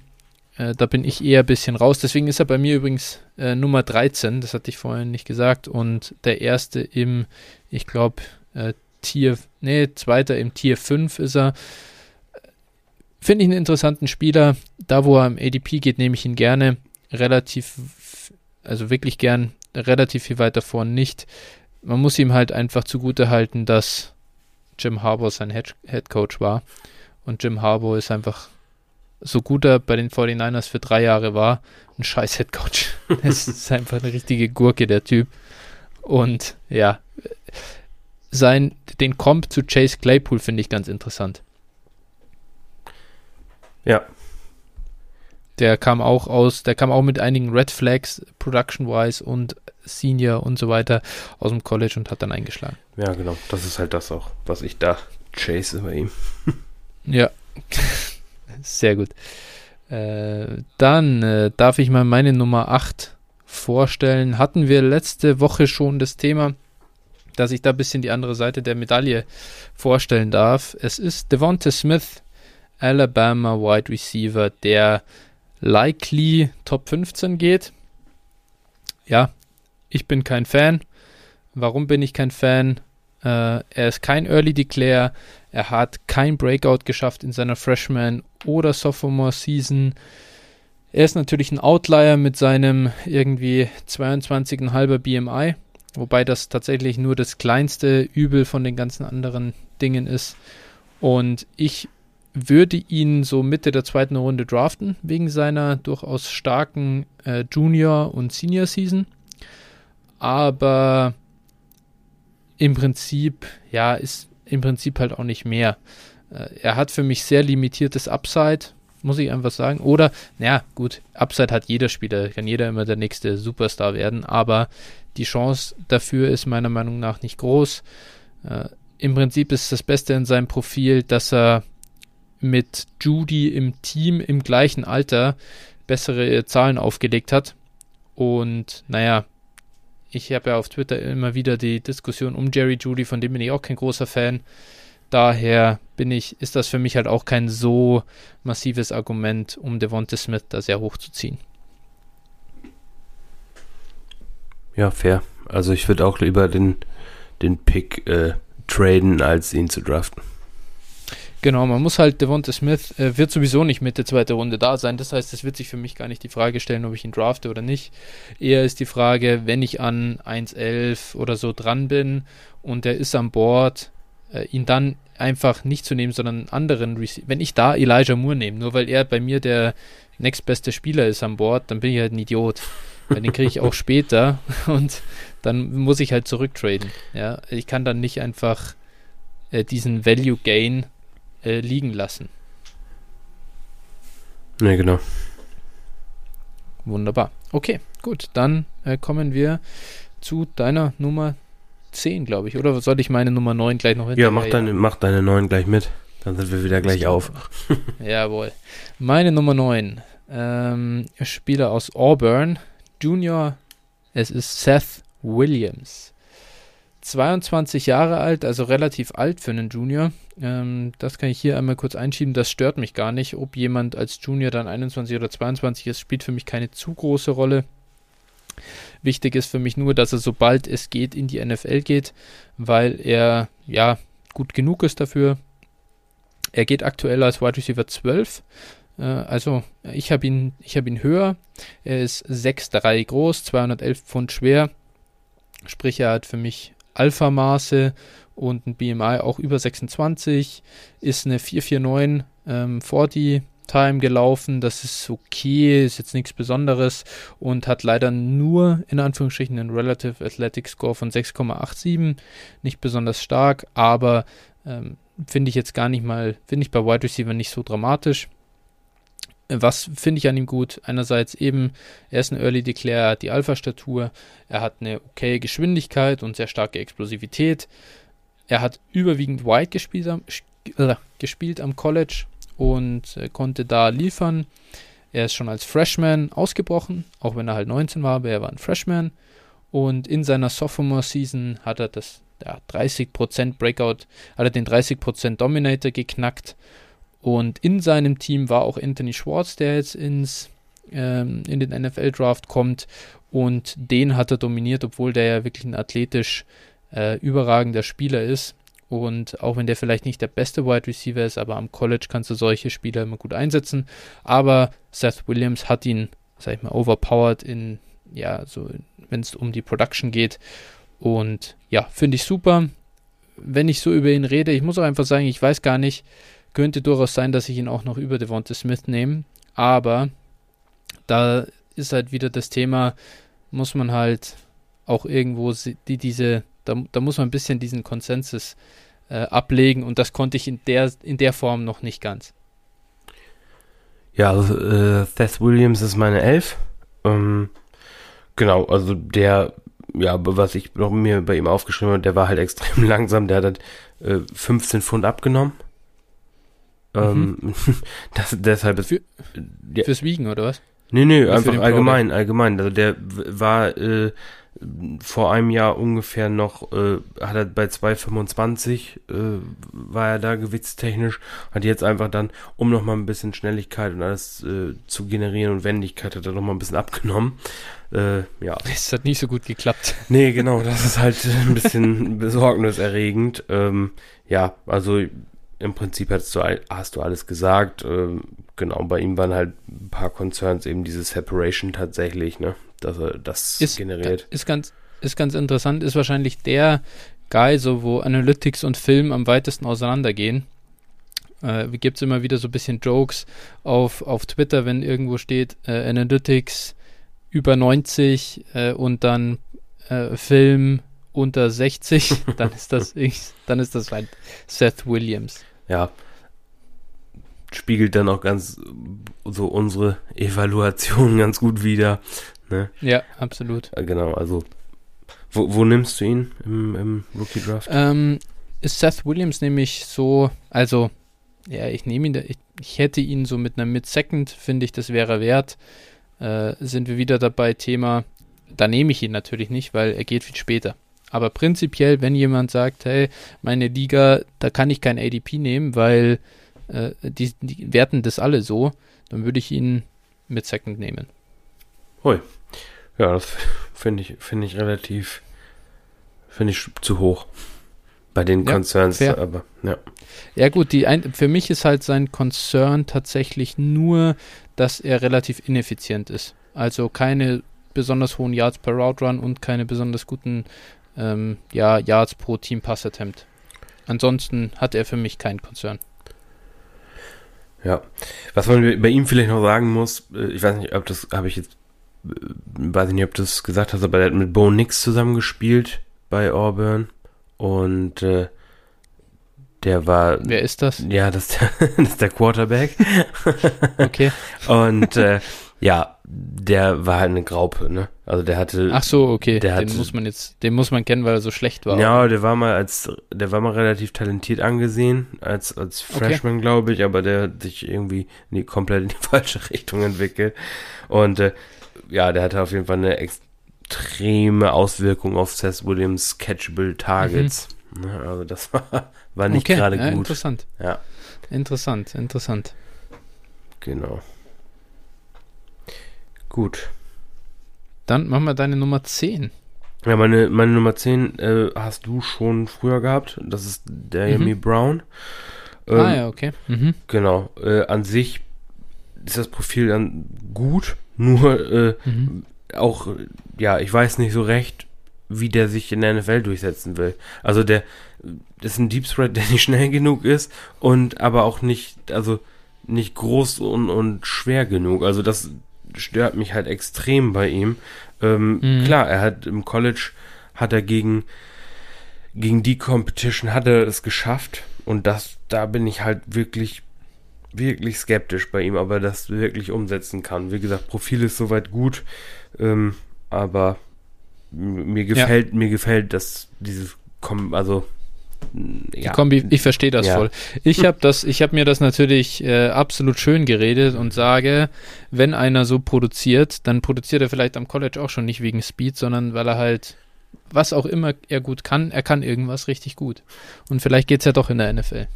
Äh, da bin ich eher ein bisschen raus. Deswegen ist er bei mir übrigens äh, Nummer 13. Das hatte ich vorhin nicht gesagt. Und der erste im, ich glaube, äh, Tier, nee, zweiter im Tier 5 ist er. Finde ich einen interessanten Spieler. Da, wo er am ADP geht, nehme ich ihn gerne. Relativ, also wirklich gern, relativ viel weiter vorn nicht. Man muss ihm halt einfach zugute halten, dass Jim Harbour sein Head, Head Coach war. Und Jim Harbour ist einfach so gut er bei den 49ers für drei Jahre war, ein scheiß Head Coach. Es ist einfach eine richtige Gurke, der Typ. Und ja, sein, den Comp zu Chase Claypool finde ich ganz interessant. Ja. Der kam auch aus, der kam auch mit einigen Red Flags, Production-wise und Senior und so weiter aus dem College und hat dann eingeschlagen. Ja, genau. Das ist halt das auch, was ich da chase bei ihm. ja. Sehr gut. Äh, dann äh, darf ich mal meine Nummer 8 vorstellen. Hatten wir letzte Woche schon das Thema, dass ich da ein bisschen die andere Seite der Medaille vorstellen darf. Es ist Devonta Smith Alabama Wide Receiver, der likely Top 15 geht. Ja, ich bin kein Fan. Warum bin ich kein Fan? Äh, er ist kein Early Declare. Er hat kein Breakout geschafft in seiner Freshman- oder Sophomore Season. Er ist natürlich ein Outlier mit seinem irgendwie 22,5er BMI, wobei das tatsächlich nur das kleinste Übel von den ganzen anderen Dingen ist. Und ich würde ihn so Mitte der zweiten Runde draften, wegen seiner durchaus starken äh, Junior- und Senior-Season. Aber im Prinzip, ja, ist im Prinzip halt auch nicht mehr. Äh, er hat für mich sehr limitiertes Upside, muss ich einfach sagen. Oder, naja, gut, Upside hat jeder Spieler, kann jeder immer der nächste Superstar werden, aber die Chance dafür ist meiner Meinung nach nicht groß. Äh, Im Prinzip ist das Beste in seinem Profil, dass er mit Judy im Team im gleichen Alter bessere Zahlen aufgelegt hat. Und naja, ich habe ja auf Twitter immer wieder die Diskussion um Jerry Judy, von dem bin ich auch kein großer Fan. Daher bin ich, ist das für mich halt auch kein so massives Argument, um Devonta Smith da sehr hoch zu ziehen. Ja, fair. Also ich würde auch lieber den, den Pick äh, traden, als ihn zu draften. Genau, man muss halt, Devonta Smith äh, wird sowieso nicht Mitte zweite Runde da sein. Das heißt, es wird sich für mich gar nicht die Frage stellen, ob ich ihn drafte oder nicht. Eher ist die Frage, wenn ich an 1.11 oder so dran bin und er ist an Bord, äh, ihn dann einfach nicht zu nehmen, sondern einen anderen Receiver. Wenn ich da Elijah Moore nehme, nur weil er bei mir der nächstbeste Spieler ist an Bord, dann bin ich halt ein Idiot. Weil den kriege ich auch später und dann muss ich halt zurücktraden. Ja, ich kann dann nicht einfach äh, diesen Value Gain äh, liegen lassen. Ne, genau. Wunderbar. Okay, gut. Dann äh, kommen wir zu deiner Nummer 10, glaube ich. Oder soll ich meine Nummer 9 gleich noch hinterher? Ja, mach deine, mach deine 9 gleich mit. Dann sind wir wieder gleich auf. Jawohl. Meine Nummer 9. Ähm, Spieler aus Auburn. Junior. Es ist Seth Williams. 22 Jahre alt, also relativ alt für einen Junior. Ähm, das kann ich hier einmal kurz einschieben. Das stört mich gar nicht. Ob jemand als Junior dann 21 oder 22 ist, spielt für mich keine zu große Rolle. Wichtig ist für mich nur, dass er sobald es geht in die NFL geht, weil er ja gut genug ist dafür. Er geht aktuell als Wide Receiver 12. Äh, also ich habe ihn, hab ihn höher. Er ist 6'3 groß, 211 Pfund schwer. Sprich, er hat für mich Alpha-Maße und ein BMI auch über 26, ist eine 449 ähm, 40 Time gelaufen, das ist okay, ist jetzt nichts Besonderes und hat leider nur in Anführungsstrichen einen Relative Athletic Score von 6,87, nicht besonders stark, aber ähm, finde ich jetzt gar nicht mal, finde ich bei Wide Receiver nicht so dramatisch. Was finde ich an ihm gut? Einerseits eben, er ist ein Early Declare, hat die Alpha-Statur, er hat eine okay Geschwindigkeit und sehr starke Explosivität. Er hat überwiegend Wide gespielt am, äh, gespielt am College und äh, konnte da liefern. Er ist schon als Freshman ausgebrochen, auch wenn er halt 19 war, aber er war ein Freshman. Und in seiner Sophomore-Season hat er das ja, 30% Breakout, hat er den 30% Dominator geknackt und in seinem Team war auch Anthony Schwartz, der jetzt ins, ähm, in den NFL-Draft kommt. Und den hat er dominiert, obwohl der ja wirklich ein athletisch äh, überragender Spieler ist. Und auch wenn der vielleicht nicht der beste Wide Receiver ist, aber am College kannst du solche Spieler immer gut einsetzen. Aber Seth Williams hat ihn, sag ich mal, overpowered in, ja, so, wenn es um die Production geht. Und ja, finde ich super. Wenn ich so über ihn rede, ich muss auch einfach sagen, ich weiß gar nicht, könnte durchaus sein, dass ich ihn auch noch über Devonta Smith nehme. Aber da ist halt wieder das Thema, muss man halt auch irgendwo die, diese, da, da muss man ein bisschen diesen Konsensus äh, ablegen und das konnte ich in der, in der Form noch nicht ganz. Ja, also, äh, Seth Williams ist meine Elf. Ähm, genau, also der, ja, was ich noch mir bei ihm aufgeschrieben habe, der war halt extrem langsam, der hat halt äh, 15 Pfund abgenommen. Ähm, mhm. das, deshalb ist. Für, ja. Fürs Wiegen oder was? Nee, nee, oder einfach allgemein, allgemein. Also der war äh, vor einem Jahr ungefähr noch, äh, hat er bei 2,25 äh, war er da gewichtstechnisch, hat jetzt einfach dann, um nochmal ein bisschen Schnelligkeit und alles äh, zu generieren und Wendigkeit, hat er nochmal ein bisschen abgenommen. Äh, ja. Es hat nicht so gut geklappt. Nee, genau, das ist halt ein bisschen besorgniserregend. Ähm, ja, also im Prinzip hast du, hast du alles gesagt. Ähm, genau, bei ihm waren halt ein paar Concerns, eben diese Separation tatsächlich, ne? Dass er das ist, generiert. Ist ganz, ist ganz interessant, ist wahrscheinlich der Guy, so wo Analytics und Film am weitesten auseinandergehen. Äh, Gibt es immer wieder so ein bisschen Jokes auf, auf Twitter, wenn irgendwo steht äh, Analytics über 90 äh, und dann äh, Film unter 60, dann ist das ich, dann ist das halt Seth Williams. Ja. Spiegelt dann auch ganz so unsere Evaluation ganz gut wieder. Ne? Ja, absolut. Genau, also wo, wo nimmst du ihn im, im Rookie Draft? Ähm, ist Seth Williams nämlich so, also ja, ich nehme ihn, ich, ich, hätte ihn so mit einer Mid-Second, finde ich, das wäre wert. Äh, sind wir wieder dabei, Thema, da nehme ich ihn natürlich nicht, weil er geht viel später. Aber prinzipiell, wenn jemand sagt, hey, meine Liga, da kann ich kein ADP nehmen, weil äh, die, die werten das alle so, dann würde ich ihn mit Second nehmen. Hui. Ja, das finde ich, finde ich relativ, finde ich zu hoch. Bei den ja, Concerns, fair. aber ja. Ja, gut, die ein, für mich ist halt sein Concern tatsächlich nur, dass er relativ ineffizient ist. Also keine besonders hohen Yards per Route Run und keine besonders guten ähm, ja, Yards pro Team Pass Attempt. Ansonsten hat er für mich keinen Konzern. Ja, was man bei ihm vielleicht noch sagen muss, äh, ich weiß nicht, ob das habe ich jetzt, weiß ich nicht, ob du das gesagt hast, aber er hat mit Bo Nix zusammengespielt bei Auburn und äh, der war. Wer ist das? Ja, das, das ist der Quarterback. okay. und äh, ja, der war halt eine Graupe, ne? Also der hatte. Ach so, okay. Der den hatte- muss man jetzt, den muss man kennen, weil er so schlecht war. Ja, der war mal als, der war mal relativ talentiert angesehen, als, als Okay. Freshman, glaube ich, aber der hat sich irgendwie in die, komplett in die falsche Richtung entwickelt. Und äh, ja, der hatte auf jeden Fall eine extreme Auswirkung auf Seth Williams Catchable Targets. Ne, Also das war, war nicht okay. gerade ja, gut. Interessant. Ja, Interessant, interessant. genau. Gut. Dann machen wir deine Nummer 10. Ja, meine, meine Nummer 10 äh, hast du schon früher gehabt. Das ist Diami Mhm. Brown. Ähm, ah ja, okay. Mhm. Genau. Äh, an sich ist das Profil dann gut, nur äh, Mhm. auch, ja, ich weiß nicht so recht, wie der sich in der NFL durchsetzen will. Also der das ist ein Deep Threat, der nicht schnell genug ist und aber auch nicht, also nicht groß und, und schwer genug. Also das stört mich halt extrem bei ihm. Ähm, Mhm. Klar, er hat im College hat er gegen gegen die Competition hat er es geschafft und das da bin ich halt wirklich wirklich skeptisch bei ihm, aber das wirklich umsetzen kann. Wie gesagt, Profil ist soweit gut, ähm, aber mir gefällt mir gefällt, dass dieses Kom also m, Die ja, Kombi, ich verstehe das Ja. voll. Ich habe das, ich habe mir das natürlich äh, absolut schön geredet und sage, wenn einer so produziert, dann produziert er vielleicht am College auch schon nicht wegen Speed, sondern weil er halt was auch immer er gut kann, er kann irgendwas richtig gut. Und vielleicht geht's ja doch in der NFL.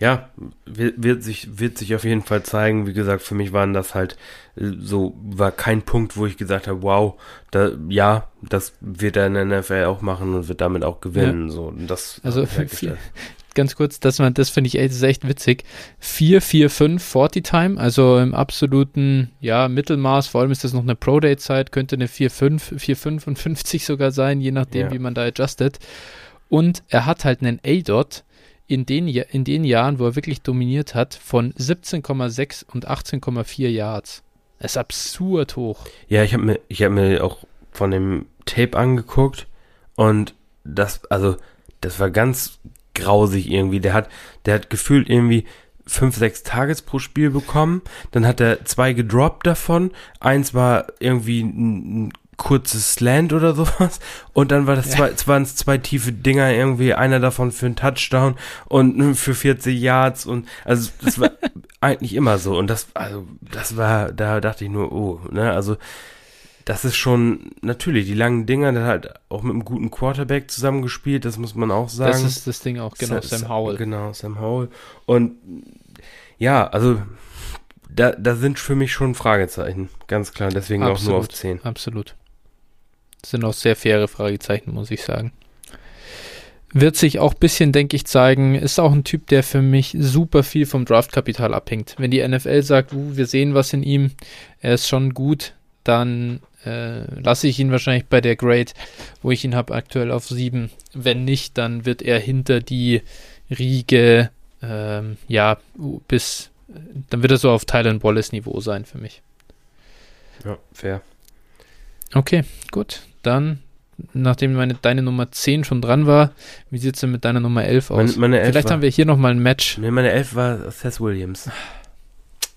Ja, wird, wird, sich, wird sich auf jeden Fall zeigen. Wie gesagt, für mich waren das halt äh, so, war kein Punkt, wo ich gesagt habe, wow, da, ja, das wird er in der NFL auch machen und wird damit auch gewinnen. So, und das Also halt. Ganz kurz, das, man- das finde ich echt, ist echt witzig. 4, 4, 5, 40 Time, also im absoluten, ja, Mittelmaß, vor allem ist das noch eine Pro-Day-Zeit, könnte eine 4, 5, 4, 55 sogar sein, je nachdem, Ja. wie man da adjustet. Und er hat halt einen A-Dot in den, in den Jahren, wo er wirklich dominiert hat, von 17,6 und 18,4 Yards. Das ist absurd hoch. Ja, ich habe mir, habe mir auch von dem Tape angeguckt und das, also, das war ganz grausig irgendwie. Der hat, der hat gefühlt irgendwie fünf, sechs Targets pro Spiel bekommen. Dann hat er zwei gedroppt davon. Eins war irgendwie ein kurzes Slant oder sowas. Und dann war das Ja. zwei, waren es zwei tiefe Dinger irgendwie. Einer davon für einen Touchdown und für 40 Yards und, also, das war eigentlich immer so. Und das, also, das war, da dachte ich nur, oh, ne, also, das ist schon, natürlich, die langen Dinger, der hat halt auch mit einem guten Quarterback zusammengespielt, das muss man auch sagen. Das ist das Ding auch, genau, Sam Howell. Genau, Sam Howell. Und ja, also da, da sind für mich schon Fragezeichen, ganz klar, deswegen auch nur auf Absolut. 10. Absolut. Das sind auch sehr faire Fragezeichen, muss ich sagen. Wird sich auch ein bisschen, denke ich, zeigen. Ist auch ein Typ, der für mich super viel vom Draftkapital abhängt. Wenn die NFL sagt, uh, wir sehen was in ihm, er ist schon gut, dann äh, lasse ich ihn wahrscheinlich bei der Grade, wo ich ihn habe, aktuell auf 7. Wenn nicht, dann wird er hinter die Riege, ähm, ja, bis, dann wird er so auf Tylen Wallace Niveau sein für mich. Ja, fair. Okay, gut. Dann, nachdem meine, deine Nummer 10 schon dran war, wie sieht es denn mit deiner Nummer 11 aus? Meine, meine Elf Vielleicht war, haben wir hier nochmal ein Match. nee, meine Elf war Seth Williams.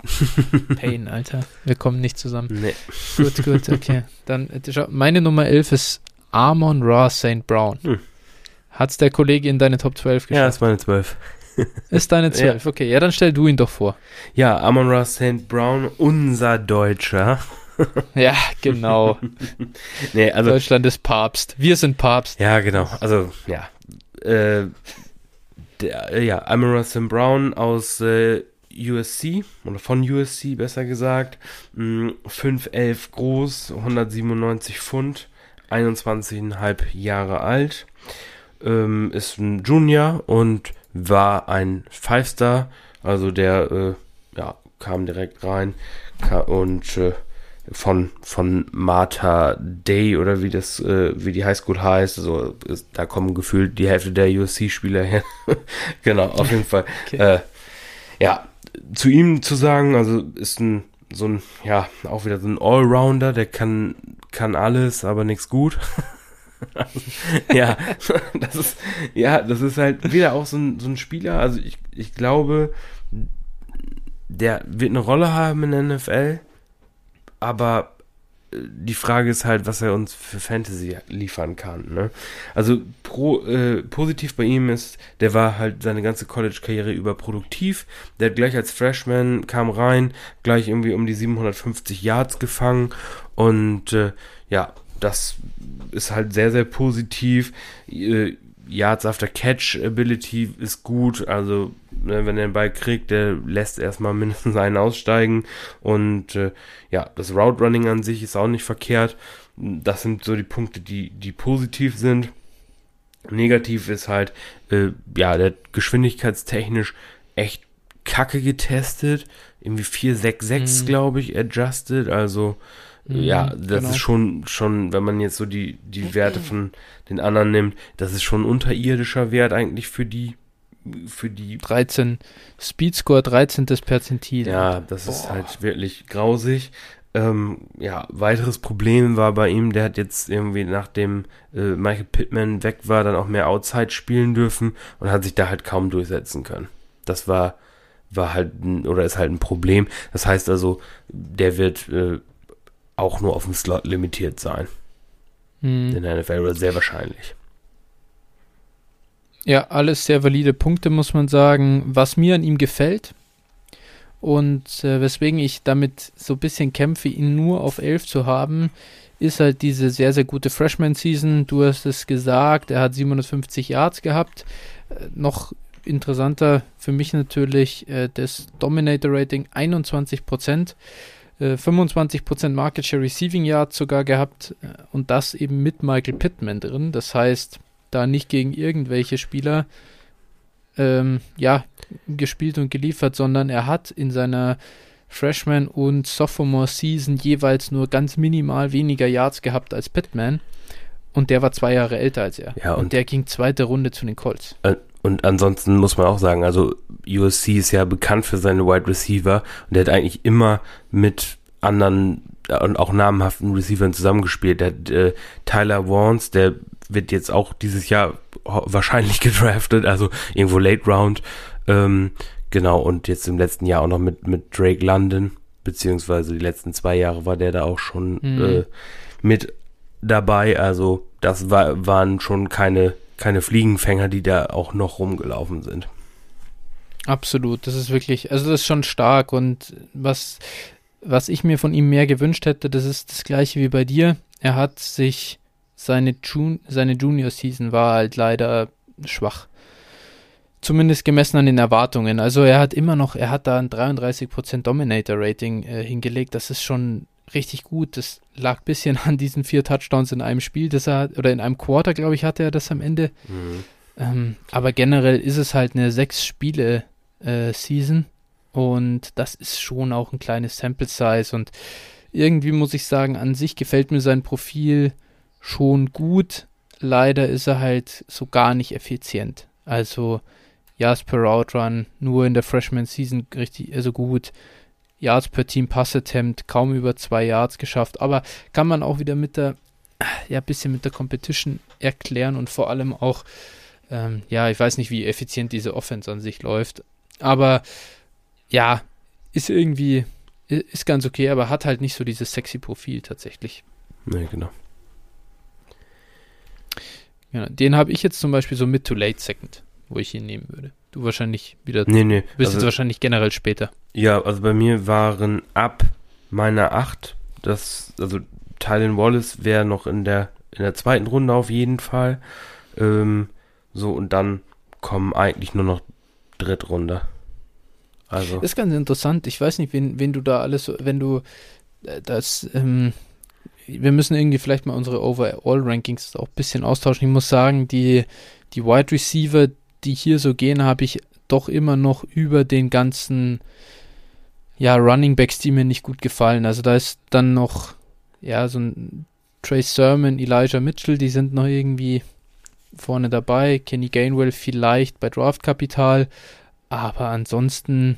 Pain, Alter. Wir kommen nicht zusammen. Nee. Gut, gut, okay. Dann, äh, schau, meine Nummer 11 ist Amon Ra St. Brown. Hm. Hat's der Kollege in deine Top 12 Ja, das geschafft? war eine 12. ist deine 12, okay. Ja, dann stell du ihn doch vor. Ja, Amon Ra St. Brown, unser Deutscher. Ja, genau. Nee, also Deutschland ist Papst. Wir sind Papst. Ja, genau. Also, ja. Äh, der, äh, ja, Amara St. Brown aus äh, USC, oder von USC besser gesagt. Mh, 5'11 groß, 197 Pfund, 21,5 Jahre alt. Ähm, ist ein Junior und war ein Five-Star. Also der, äh, ja, kam direkt rein und äh, von, von Martha Day oder wie das, äh, wie die Highschool heißt. Also ist, da kommen gefühlt die Hälfte der USC-Spieler her. genau, auf jeden Fall. Okay. Äh, ja, zu ihm zu sagen, also ist ein so ein, ja, auch wieder so ein Allrounder, der kann, kann alles, aber nichts gut. ja, das ist, ja, das ist halt wieder auch so ein, so ein Spieler, also ich, ich glaube, der wird eine Rolle haben in der NFL, aber die Frage ist halt, was er uns für Fantasy liefern kann. Ne? Also pro, äh, positiv bei ihm ist, der war halt seine ganze College-Karriere über produktiv. Der hat gleich als Freshman kam rein, gleich irgendwie um die 750 Yards gefangen und äh, ja, das ist halt sehr, sehr positiv. Äh, Yards after Catch Ability ist gut, also wenn er den Ball kriegt, der lässt erstmal mindestens einen aussteigen und äh, ja, das Route Running an sich ist auch nicht verkehrt. Das sind so die Punkte, die, die positiv sind. Negativ ist halt, äh, ja, der geschwindigkeitstechnisch echt kacke getestet. Irgendwie 466, mhm. glaube ich, adjusted. Also, mhm, ja, das genau. ist schon, schon, wenn man jetzt so die, die Werte von den anderen nimmt, das ist schon ein unterirdischer Wert eigentlich für die, für die 13 Speedscore 13. Perzentil. Ja, das Boah. ist halt wirklich grausig. Ähm, ja, weiteres Problem war bei ihm, der hat jetzt irgendwie nachdem äh, Michael Pittman weg war, dann auch mehr Outside spielen dürfen und hat sich da halt kaum durchsetzen können. Das war war halt ein, oder ist halt ein Problem. Das heißt also, der wird äh, auch nur auf dem Slot limitiert sein. Hm. In der NFL oder sehr wahrscheinlich. Ja, alles sehr valide Punkte, muss man sagen. Was mir an ihm gefällt und äh, weswegen ich damit so ein bisschen kämpfe, ihn nur auf 11 zu haben, ist halt diese sehr, sehr gute Freshman-Season. Du hast es gesagt, er hat 750 Yards gehabt. Äh, noch interessanter für mich natürlich äh, das Dominator-Rating 21%. 25% äh, Market Share Receiving Yards sogar gehabt äh, und das eben mit Michael Pittman drin. Das heißt, da nicht gegen irgendwelche Spieler ähm, ja, gespielt und geliefert, sondern er hat in seiner Freshman und Sophomore Season jeweils nur ganz minimal weniger Yards gehabt als Pittman. Und der war zwei Jahre älter als er. Ja, und, und der ging zweite Runde zu den Colts. Äh, und ansonsten muss man auch sagen, also USC ist ja bekannt für seine Wide Receiver und der hat eigentlich immer mit anderen und auch namhaften Receivern zusammengespielt. Der hat äh, Tyler Warnes, der wird jetzt auch dieses Jahr wahrscheinlich gedraftet, also irgendwo Late Round. Ähm, genau, und jetzt im letzten Jahr auch noch mit, mit Drake London, beziehungsweise die letzten zwei Jahre war der da auch schon mhm. äh, mit dabei. Also das war, waren schon keine, keine Fliegenfänger, die da auch noch rumgelaufen sind. Absolut, das ist wirklich, also das ist schon stark und was, was ich mir von ihm mehr gewünscht hätte, das ist das gleiche wie bei dir. Er hat sich seine, Jun seine Junior-Season war halt leider schwach. Zumindest gemessen an den Erwartungen. Also er hat immer noch, er hat da ein 33% Dominator-Rating äh, hingelegt. Das ist schon richtig gut. Das lag ein bisschen an diesen vier Touchdowns in einem Spiel, das er, oder in einem Quarter, glaube ich, hatte er das am Ende. Mhm. Ähm, aber generell ist es halt eine sechs Spiele äh, und das ist schon auch ein kleines Sample Size und irgendwie muss ich sagen, an sich gefällt mir sein Profil schon gut. Leider ist er halt so gar nicht effizient. Also Yards per Route nur in der Freshman Season richtig, also gut. Yards per Team Pass Attempt kaum über zwei Yards geschafft, aber kann man auch wieder mit der, ja, bisschen mit der Competition erklären und vor allem auch, ähm, ja, ich weiß nicht, wie effizient diese Offense an sich läuft, aber ja, ist irgendwie, ist ganz okay, aber hat halt nicht so dieses sexy Profil tatsächlich. Nee, genau. Ja, den habe ich jetzt zum Beispiel so mid to late second, wo ich ihn nehmen würde. Du wahrscheinlich wieder. Nee, nee. Bist also, jetzt wahrscheinlich generell später. Ja, also bei mir waren ab meiner 8, das, also Tylen Wallace wäre noch in der, in der zweiten Runde auf jeden Fall. Ähm, so, und dann kommen eigentlich nur noch Drittrunde. Also. Das ist ganz interessant. Ich weiß nicht, wen, wen du da alles, wenn du äh, das, ähm, wir müssen irgendwie vielleicht mal unsere Overall-Rankings auch ein bisschen austauschen. Ich muss sagen, die, die Wide Receiver, die hier so gehen, habe ich doch immer noch über den ganzen ja, Running Backs, die mir nicht gut gefallen. Also da ist dann noch, ja, so ein Trey Sermon, Elijah Mitchell, die sind noch irgendwie vorne dabei. Kenny Gainwell vielleicht bei Draftkapital. Aber ansonsten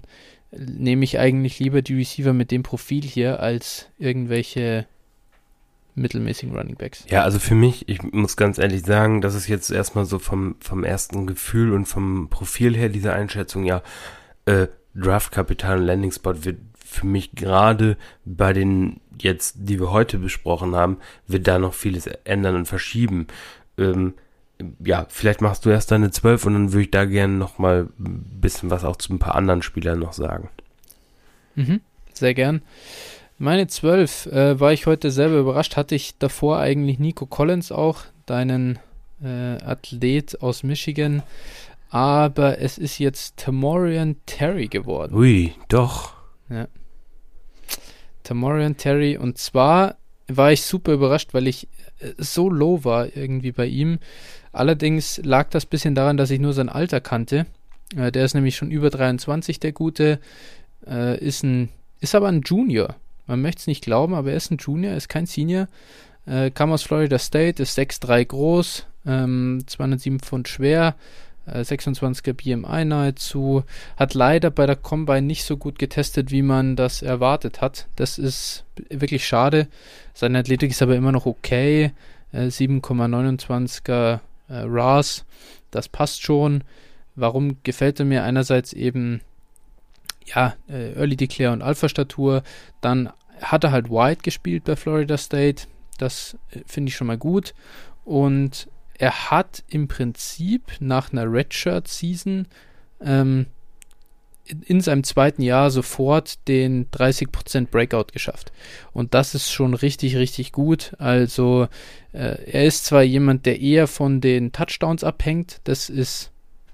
nehme ich eigentlich lieber die Receiver mit dem Profil hier als irgendwelche mittelmäßigen Running Backs. Ja, also für mich, ich muss ganz ehrlich sagen, das ist jetzt erstmal so vom, vom ersten Gefühl und vom Profil her diese Einschätzung, ja, äh, Draftkapital und Landing Spot wird für mich gerade bei den jetzt, die wir heute besprochen haben, wird da noch vieles ändern und verschieben. Ähm, ja, vielleicht machst du erst deine zwölf und dann würde ich da gerne noch mal ein bisschen was auch zu ein paar anderen Spielern noch sagen. Mhm, sehr gern. Meine zwölf äh, war ich heute selber überrascht. Hatte ich davor eigentlich Nico Collins auch, deinen äh, Athlet aus Michigan. Aber es ist jetzt Tamorian Terry geworden. Ui, doch. Ja. Tamorian Terry. Und zwar war ich super überrascht, weil ich äh, so low war irgendwie bei ihm. Allerdings lag das ein bisschen daran, dass ich nur sein Alter kannte. Äh, der ist nämlich schon über 23, der Gute. Äh, ist, ein, ist aber ein Junior. Man möchte es nicht glauben, aber er ist ein Junior, ist kein Senior. Äh, kam aus Florida State, ist 6'3 groß, ähm, 207 Pfund schwer, 26er äh, BMI nahezu, hat leider bei der Combine nicht so gut getestet, wie man das erwartet hat. Das ist wirklich schade. Seine Athletik ist aber immer noch okay. 7,29er äh, RAS, das passt schon. Warum gefällt er mir? Einerseits eben, ja, äh, Early Declare und Alpha-Statur. Dann hat er halt White gespielt bei Florida State. Das finde ich schon mal gut. Und er hat im Prinzip nach einer Redshirt-Season ähm, in seinem zweiten Jahr sofort den 30% Breakout geschafft. Und das ist schon richtig, richtig gut. Also äh, er ist zwar jemand, der eher von den Touchdowns abhängt, das ist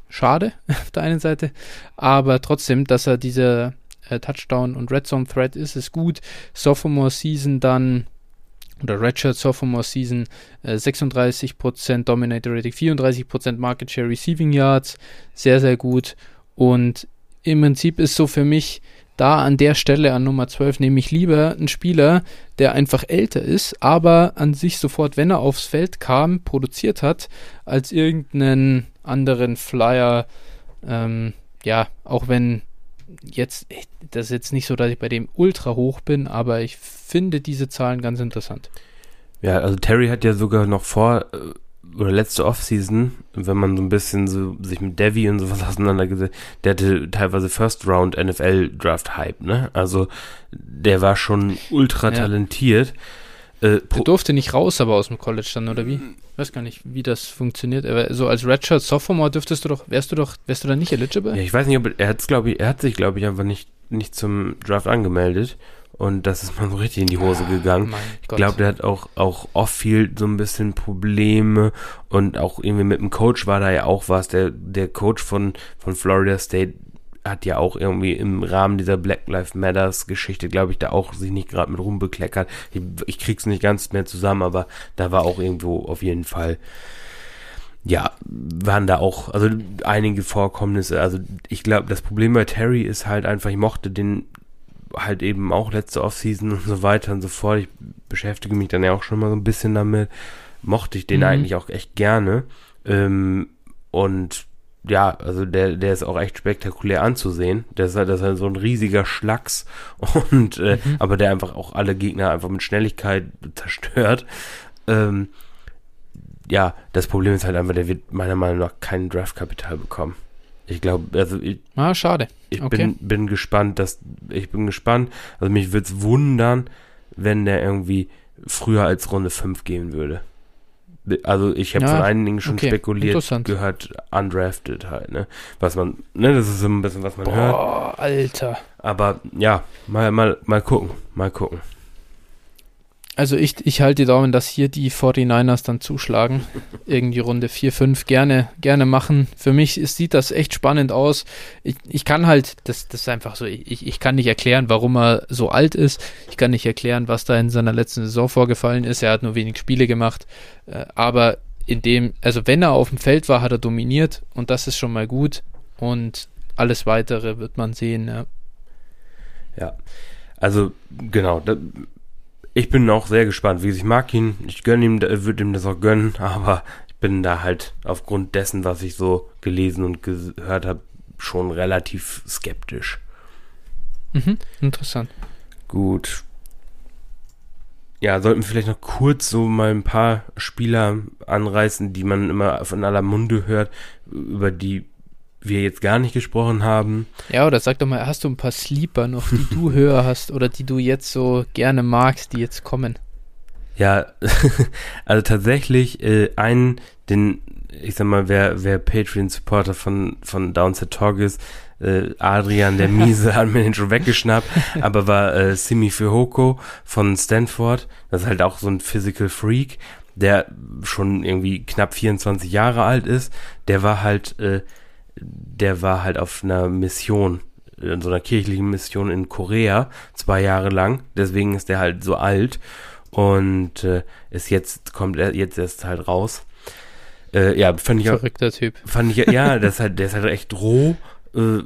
schade auf der einen Seite, aber trotzdem, dass er dieser äh, Touchdown und Red Zone Threat ist, ist gut. Sophomore Season dann oder Redshirt Sophomore Season äh, 36% Dominator Rating, 34% Market Share Receiving Yards, sehr, sehr gut. Und im Prinzip ist so für mich da an der Stelle an Nummer 12 nehme ich lieber einen Spieler, der einfach älter ist, aber an sich sofort, wenn er aufs Feld kam, produziert hat, als irgendeinen anderen Flyer. Ähm, ja, auch wenn jetzt, das ist jetzt nicht so, dass ich bei dem ultra hoch bin, aber ich finde diese Zahlen ganz interessant. Ja, also Terry hat ja sogar noch vor, äh, oder letzte Offseason, wenn man so ein bisschen so sich mit Devi und sowas auseinandergesetzt, der hatte teilweise First Round NFL Draft Hype, ne? Also der war schon ultra talentiert. Ja. Äh, der durfte nicht raus, aber aus dem College dann, oder wie? Ich weiß gar nicht, wie das funktioniert. Aber so als Redshirt Sophomore dürftest du doch, wärst du doch, wärst du da nicht eligible? Ja, ich weiß nicht, ob er hat's, glaube ich, er hat sich, glaube ich, einfach nicht, nicht zum Draft angemeldet. Und das ist mal so richtig in die Hose ah, gegangen. ich glaube, der hat auch, auch off-field so ein bisschen Probleme und auch irgendwie mit dem Coach war da ja auch was. Der, der Coach von, von Florida State, hat ja auch irgendwie im Rahmen dieser Black Lives Matters Geschichte, glaube ich, da auch sich nicht gerade mit rumbekleckert. Ich, ich krieg's nicht ganz mehr zusammen, aber da war auch irgendwo auf jeden Fall, ja, waren da auch, also einige Vorkommnisse. Also ich glaube, das Problem bei Terry ist halt einfach, ich mochte den halt eben auch letzte Offseason und so weiter und so fort. Ich beschäftige mich dann ja auch schon mal so ein bisschen damit. Mochte ich den mhm. eigentlich auch echt gerne. Ähm, und ja, also der, der ist auch echt spektakulär anzusehen. Der ist halt, das ist halt so ein riesiger Schlacks und äh, mhm. aber der einfach auch alle Gegner einfach mit Schnelligkeit zerstört. Ähm, ja, das Problem ist halt einfach, der wird meiner Meinung nach kein Draftkapital bekommen. Ich glaube, also ich, ah, schade. Ich okay. bin, bin gespannt, dass ich bin gespannt. Also mich würde es wundern, wenn der irgendwie früher als Runde 5 gehen würde. Also ich habe ja, von einigen schon okay. spekuliert gehört, undrafted halt, ne? Was man, ne, das ist so ein bisschen, was man Boah, hört. Boah, Alter. Aber ja, mal, mal, mal gucken, mal gucken. Also ich, ich halte die Daumen, dass hier die 49ers dann zuschlagen. Irgendwie Runde 4, 5 gerne, gerne machen. Für mich ist, sieht das echt spannend aus. Ich, ich kann halt, das, das ist einfach so, ich, ich kann nicht erklären, warum er so alt ist. Ich kann nicht erklären, was da in seiner letzten Saison vorgefallen ist. Er hat nur wenig Spiele gemacht. Äh, aber in dem, also wenn er auf dem Feld war, hat er dominiert und das ist schon mal gut. Und alles weitere wird man sehen, ja. Ja. Also, genau, da, ich bin auch sehr gespannt. Wie gesagt, ich mag ihn, ich gönne ihm, würde ihm das auch gönnen, aber ich bin da halt aufgrund dessen, was ich so gelesen und gehört habe, schon relativ skeptisch. Mhm, interessant. Gut. Ja, sollten wir vielleicht noch kurz so mal ein paar Spieler anreißen, die man immer von aller Munde hört, über die wir jetzt gar nicht gesprochen haben. Ja, oder sag doch mal, hast du ein paar Sleeper noch, die du höher hast oder die du jetzt so gerne magst, die jetzt kommen? Ja, also tatsächlich äh, einen, den, ich sag mal, wer, wer Patreon-Supporter von, von Downset Talk ist, äh, Adrian der Miese hat mir den schon weggeschnappt, aber war äh, Simi Fihoko von Stanford, das ist halt auch so ein Physical Freak, der schon irgendwie knapp 24 Jahre alt ist, der war halt, äh, der war halt auf einer Mission, in so einer kirchlichen Mission in Korea, zwei Jahre lang, deswegen ist der halt so alt und äh, ist jetzt, kommt er jetzt erst halt raus. Äh, ja, fand ich Verrückter Typ. Fand ich, ja, das ist halt, der ist halt echt roh, äh,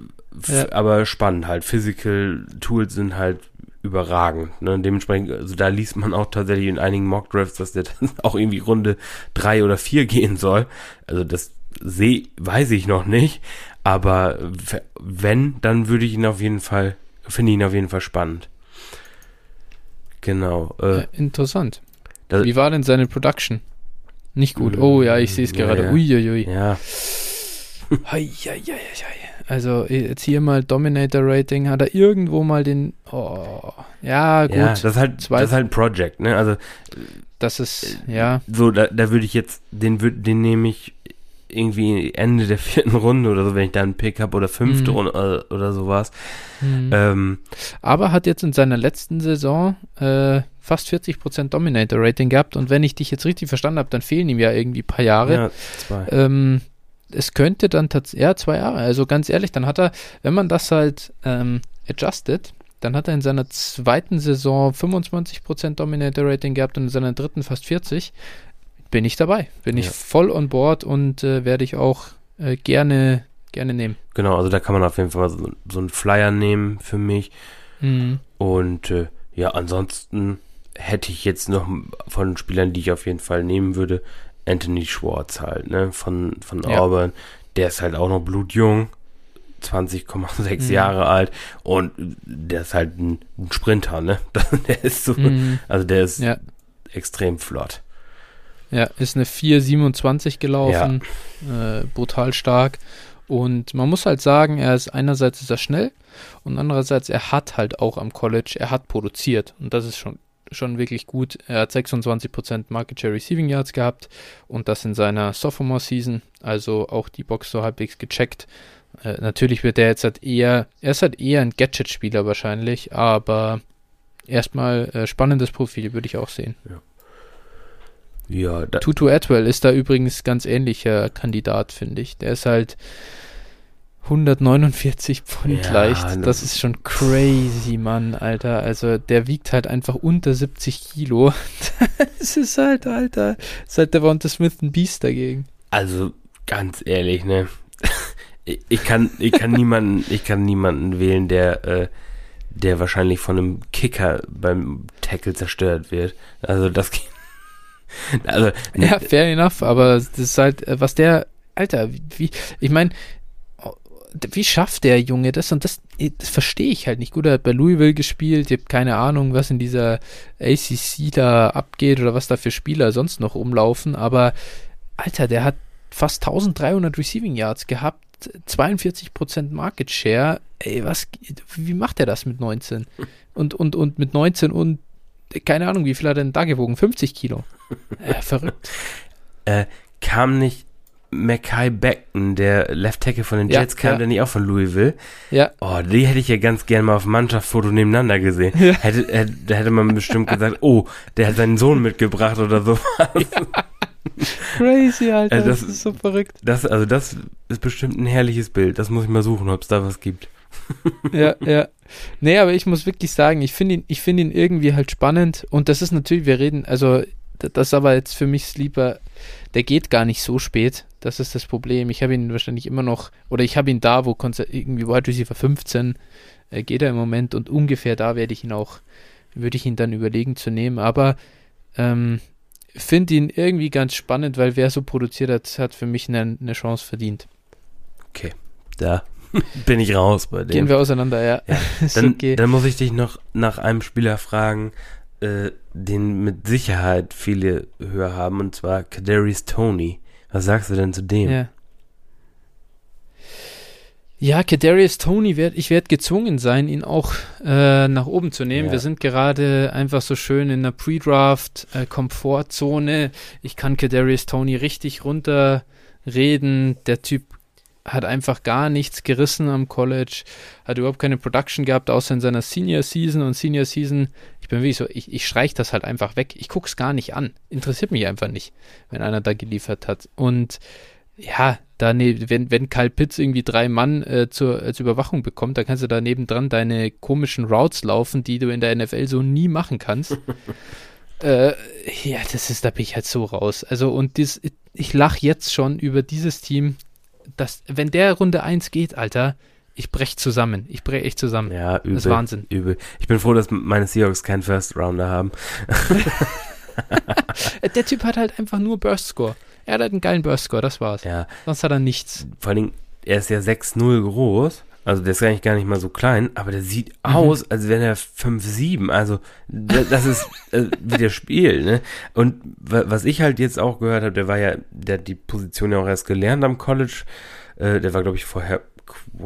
ja. aber spannend halt. Physical Tools sind halt überragend. Ne? Dementsprechend, also da liest man auch tatsächlich in einigen Mock Drafts, dass der auch irgendwie Runde drei oder vier gehen soll. Also das sehe, weiß ich noch nicht. Aber wenn, dann würde ich ihn auf jeden Fall, finde ich ihn auf jeden Fall spannend. Genau. Äh, ja, interessant. Wie war denn seine Production? Nicht gut. Oh ja, ich sehe es ja, gerade. Ja. Uiuiui. Ja. Hei, hei, hei, also jetzt hier mal Dominator Rating, hat er irgendwo mal den. Oh, ja, gut. Ja, das ist halt, das ist halt ein Project, ne? Also. Das ist, ja. So, da, da würde ich jetzt, den, den nehme ich irgendwie Ende der vierten Runde oder so, wenn ich da einen Pick habe oder fünfte mhm. Runde oder, oder sowas. Mhm. Ähm, Aber hat jetzt in seiner letzten Saison äh, fast 40% Dominator Rating gehabt und wenn ich dich jetzt richtig verstanden habe, dann fehlen ihm ja irgendwie ein paar Jahre. Ja, zwei. Ähm, es könnte dann tatsächlich, ja, zwei Jahre, also ganz ehrlich, dann hat er, wenn man das halt ähm, adjusted, dann hat er in seiner zweiten Saison 25% Dominator Rating gehabt und in seiner dritten fast 40 bin ich dabei. Bin ja. ich voll on board und äh, werde ich auch äh, gerne, gerne nehmen. Genau, also da kann man auf jeden Fall so, so einen Flyer nehmen für mich. Mhm. Und äh, ja, ansonsten hätte ich jetzt noch von Spielern, die ich auf jeden Fall nehmen würde, Anthony Schwartz halt, ne, von, von ja. Auburn. Der ist halt auch noch blutjung. 20,6 mhm. Jahre alt und der ist halt ein, ein Sprinter, ne? der ist so, mhm. also der ist ja. extrem flott. Ja, ist eine 4,27 gelaufen, ja. äh, brutal stark. Und man muss halt sagen, er ist einerseits ist er schnell und andererseits er hat halt auch am College, er hat produziert und das ist schon schon wirklich gut. Er hat 26% Market Share Receiving Yards gehabt und das in seiner Sophomore Season, also auch die Box so halbwegs gecheckt. Äh, natürlich wird er jetzt halt eher, er ist halt eher ein Gadget-Spieler wahrscheinlich, aber erstmal äh, spannendes Profil, würde ich auch sehen. Ja. Ja, Tutu Atwell ist da übrigens ganz ähnlicher Kandidat, finde ich. Der ist halt 149 Pfund ja, leicht. Das ist schon crazy, Mann, Alter. Also der wiegt halt einfach unter 70 Kilo. das ist halt, Alter. Das ist halt der Devonta Smith ein Biest dagegen. Also ganz ehrlich, ne? Ich kann, ich kann niemanden, ich kann niemanden wählen, der, äh, der wahrscheinlich von einem Kicker beim Tackle zerstört wird. Also das geht also, ja, fair enough, aber das ist halt, äh, was der, Alter, wie, ich meine, wie schafft der Junge das? Und das, das verstehe ich halt nicht. Gut, er hat bei Louisville gespielt, ich habe keine Ahnung, was in dieser ACC da abgeht oder was da für Spieler sonst noch umlaufen, aber Alter, der hat fast 1300 Receiving Yards gehabt, 42% Market Share. Ey, was, wie macht er das mit 19? Und, und, und mit 19 und keine Ahnung, wie viel hat er denn da gewogen? 50 Kilo. Äh, verrückt. äh, kam nicht Mackay Beckton, der Left Tackle von den Jets, ja, kam ja. der nicht auch von Louisville? Ja. Oh, die hätte ich ja ganz gern mal auf Mannschaftsfoto nebeneinander gesehen. Ja. Hätte, hätte, da hätte man bestimmt gesagt, oh, der hat seinen Sohn mitgebracht oder sowas. Ja. Crazy, Alter. Also das, das, ist so verrückt. Das, also das ist bestimmt ein herrliches Bild. Das muss ich mal suchen, ob es da was gibt. ja, ja. Nee, aber ich muss wirklich sagen, ich finde ihn, ich finde ihn irgendwie halt spannend und das ist natürlich, wir reden, also das ist aber jetzt für mich Sleeper, der geht gar nicht so spät. Das ist das Problem. Ich habe ihn wahrscheinlich immer noch, oder ich habe ihn da, wo irgendwie Wide Receiver 15 äh, geht er im Moment und ungefähr da werde ich ihn auch, würde ich ihn dann überlegen zu nehmen. Aber ähm, finde ihn irgendwie ganz spannend, weil wer so produziert hat, hat für mich eine, eine Chance verdient. Okay, da bin ich raus bei dem. Gehen wir auseinander, ja. ja. Dann, okay. dann muss ich dich noch nach einem Spieler fragen, äh, den mit Sicherheit viele höher haben, und zwar Kadarius Tony. Was sagst du denn zu dem? Ja. Ja, Kadarius Tony, werd, ich werde gezwungen sein, ihn auch äh, nach oben zu nehmen. Ja. Wir sind gerade einfach so schön in der Pre-Draft-Komfortzone. ich kann Kadarius Tony richtig runterreden. Der Typ hat einfach gar nichts gerissen am College, hat überhaupt keine Production gehabt, außer in seiner Senior Season und Senior Season. Ich bin wirklich so, ich, ich streich das halt einfach weg. Ich guck's gar nicht an. Interessiert mich einfach nicht, wenn einer da geliefert hat. Und ja, da ne, wenn, wenn Kyle Pitts irgendwie drei Mann äh, zur, als Überwachung bekommt, dann kannst du da nebendran deine komischen Routes laufen, die du in der NFL so nie machen kannst. äh, ja, das ist, da bin ich halt so raus. Also, und das, ich lache jetzt schon über dieses Team, dass, wenn der Runde 1 geht, Alter, ich brech zusammen. Ich brech echt zusammen. Ja, übel. Das ist Wahnsinn. Übel. Ich bin froh, dass meine Seahawks keinen First Rounder haben. der Typ hat halt einfach nur Burst Score. Er hat halt einen geilen Burst Score, das war's. Ja. Sonst hat er nichts. Vor allen Dingen, er ist ja 6-0 groß. Also der ist eigentlich gar nicht mal so klein, aber der sieht aus, als wäre er 5-7. Also da- das ist äh, wie der Spiel, ne? Und wa- was ich halt jetzt auch gehört habe, der war ja, der hat die Position ja auch erst gelernt am College. Äh, der war, glaube ich, vorher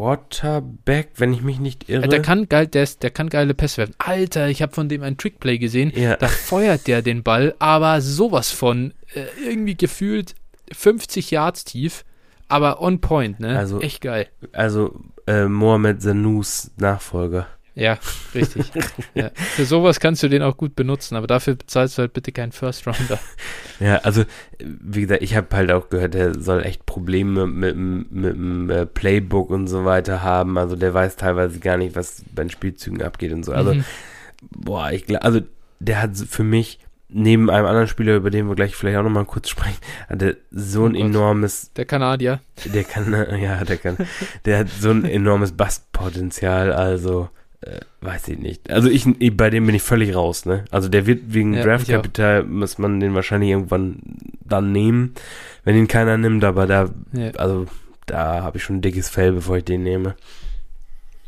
Quarterback, wenn ich mich nicht irre. Der kann geil, der, ist, der kann geile Pässe werfen. Alter, ich habe von dem ein Trickplay gesehen. Ja. Da feuert der den Ball, aber sowas von äh, irgendwie gefühlt 50 Yards tief, aber on point, ne? Also- Echt geil. also äh, Mohamed Sanus Nachfolger. Ja, richtig. ja. Für sowas kannst du den auch gut benutzen, aber dafür bezahlst du halt bitte keinen First Rounder. Ja, also wie gesagt, ich habe halt auch gehört, der soll echt Probleme mit, dem- mit dem äh, Playbook und so weiter haben. Also der weiß teilweise gar nicht, was bei den Spielzügen abgeht und so. Also Mhm. boah, ich glaube, also der hat für mich neben einem anderen Spieler, über den wir gleich vielleicht auch nochmal kurz sprechen, hat er so ein Oh enormes, Der Kanadier. der kann, ja, der kann, der hat so ein enormes Bastpotenzial, also äh, weiß ich nicht. Also ich, ich, bei dem bin ich völlig raus, ne? Also der wird wegen Ja, Draftkapital, muss man den wahrscheinlich irgendwann dann nehmen, wenn ihn keiner nimmt, aber da, Ja. also da habe ich schon ein dickes Fell, bevor ich den nehme.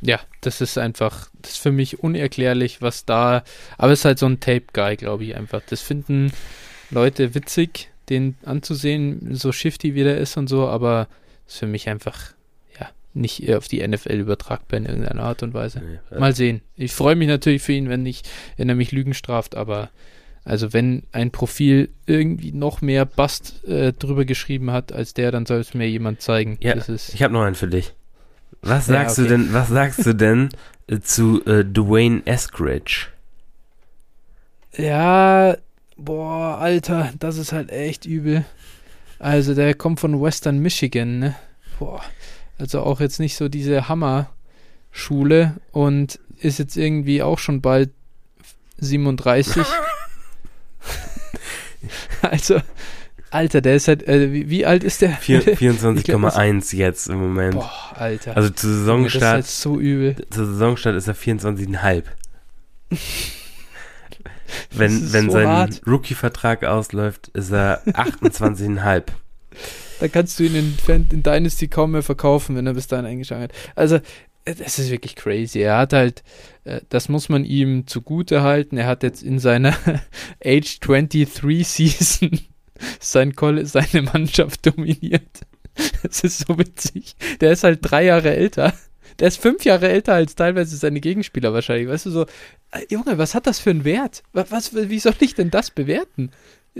Ja, das ist einfach, das ist für mich unerklärlich, was da, aber es ist halt so ein Tape-Guy, glaube ich einfach. Das finden Leute witzig, den anzusehen, so shifty wie der ist und so, aber ist für mich einfach, ja, nicht auf die NFL übertragbar in irgendeiner Art und Weise. Nee, Mal sehen. Ich freue mich natürlich für ihn, wenn, ich, wenn er mich Lügen straft, aber also wenn ein Profil irgendwie noch mehr Bast äh, drüber geschrieben hat als der, dann soll es mir jemand zeigen. Ja, das ist, Ich habe noch einen für dich. Was Ja, sagst okay. du denn, was sagst du denn äh, zu äh, Dwayne Eskridge? Ja, boah, Alter, das ist halt echt übel. Also, der kommt von Western Michigan, ne? Boah, also auch jetzt nicht so diese Hammer-Schule und ist jetzt irgendwie auch schon bald 37. also, Alter, der ist halt, äh, wie, wie alt ist der? Vier- Ich glaub, 24,1 jetzt im Moment. Boah, Alter. Also zu das ist Saisonstart, halt so übel. zur Saisonstart ist er 24,5. Das Wenn, wenn so sein. Rookie-Vertrag ausläuft, ist er 28,5. Da kannst du ihn in, in Dynasty kaum mehr verkaufen, wenn er bis dahin eingeschlagen hat. Also, äh, das ist wirklich crazy. Er hat halt, äh, das muss man ihm zugute halten. Er hat jetzt in seiner Age 23 Season sein seine Mannschaft dominiert. Das ist so witzig. Der ist halt drei Jahre älter. Der ist fünf Jahre älter als teilweise seine Gegenspieler wahrscheinlich. Weißt du, so, äh, Junge, was hat das für einen Wert? Was, was, wie soll ich denn das bewerten?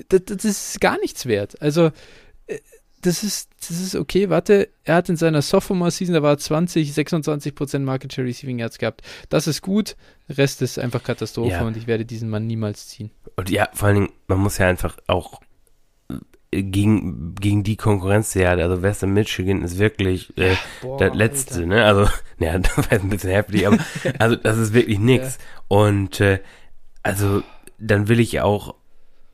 Das, das ist gar nichts wert. Also, äh, das ist, das ist okay, warte, er hat in seiner Sophomore-Season, da war er 20, 26% Market Share Receiving Yards gehabt. Das ist gut, Rest ist einfach Katastrophe Ja. und ich werde diesen Mann niemals ziehen. Und ja, vor allen Dingen, man muss ja einfach auch gegen, gegen die Konkurrenz, hat, also Western Michigan ist wirklich äh, Boah, das letzte, ne? Also, ja, das war ein bisschen heftig, aber also das ist wirklich nix. Und äh, also dann will ich auch,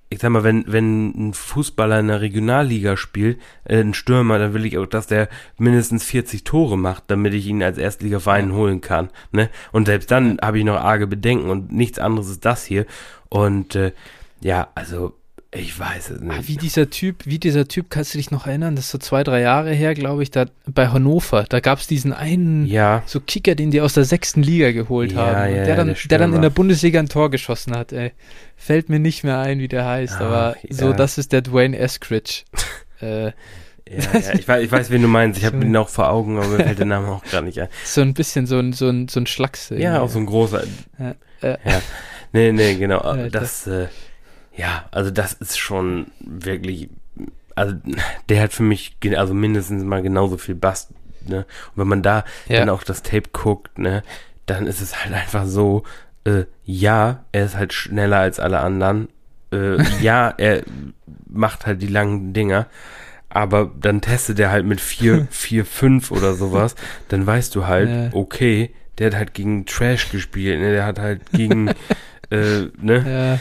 ich sag mal, wenn, wenn ein Fußballer in der Regionalliga spielt, äh, ein Stürmer, dann will ich auch, dass der mindestens 40 Tore macht, damit ich ihn als Erstligaverein holen kann. Ne? Und selbst dann habe ich noch arge Bedenken und nichts anderes ist das hier. Und äh, ja, also ich weiß es Ah, nicht. wie dieser Typ, wie dieser Typ, kannst du dich noch erinnern? Das ist so zwei, drei Jahre her, glaube ich, da bei Hannover. Da gab es diesen einen Ja, so Kicker, den die aus der sechsten Liga geholt Ja, haben. Ja, der, dann, der der dann in der Bundesliga ein Tor geschossen hat, ey. Fällt mir nicht mehr ein, wie der heißt, Ah, aber so, das ist der Dwayne Eskridge. äh, Ja, ja, ich weiß, ich weiß, wen du meinst. Ich habe ihn auch vor Augen, aber mir fällt der Name auch gar nicht ein. So ein bisschen so ein, so ein, so ein Schlacks. Ja, auch so ein großer. Ja, äh, Ja. Nee, nee, genau. Ja, Das, äh, ja, also das ist schon wirklich, also der hat für mich, also mindestens mal genauso viel Bass, ne? Und wenn man da Ja. dann auch das Tape guckt, ne, dann ist es halt einfach so, äh, ja, er ist halt schneller als alle anderen, äh, ja, er macht halt die langen Dinger, aber dann testet er halt mit 4, 4, 5 oder sowas, dann weißt du halt, Ja. okay, der hat halt gegen Trash gespielt, ne, der hat halt gegen, äh, ne, ja,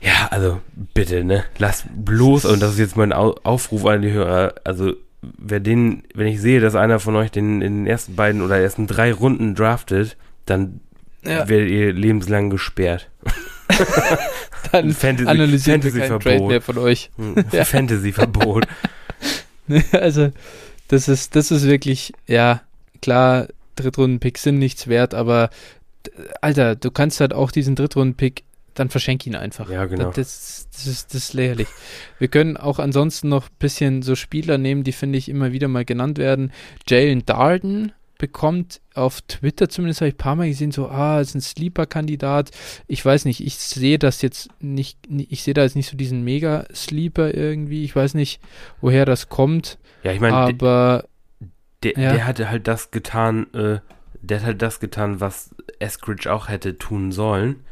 ja, also bitte, ne? Lass bloß, und das ist jetzt mein Au Aufruf an die Hörer, also wer den, wenn ich sehe, dass einer von euch den in den ersten beiden oder ersten drei Runden draftet, dann ja. werdet ihr lebenslang gesperrt. Dann Fantasy- analysieren wir Fantasy-Verbot. keinen Trade mehr von euch. Ja. Fantasy-Verbot. also, das ist, das ist wirklich, ja, klar, Drittrunden-Picks sind nichts wert, aber Alter, du kannst halt auch diesen Drittrunden-Pick, dann verschenk ihn einfach. Ja, genau. Das, das, ist, das ist lächerlich. Wir können auch ansonsten noch ein bisschen so Spieler nehmen, die finde ich immer wieder mal genannt werden. Jalen Darden bekommt auf Twitter zumindest habe ich ein paar Mal gesehen, so, ah, ist ein Sleeper-Kandidat. Ich weiß nicht, ich sehe das jetzt nicht, ich sehe da jetzt nicht so diesen Mega-Sleeper irgendwie. Ich weiß nicht, woher das kommt, Ja, ich meine, aber der, ja. der hatte halt das getan, äh, der hat halt das getan, was Eskridge auch hätte tun sollen.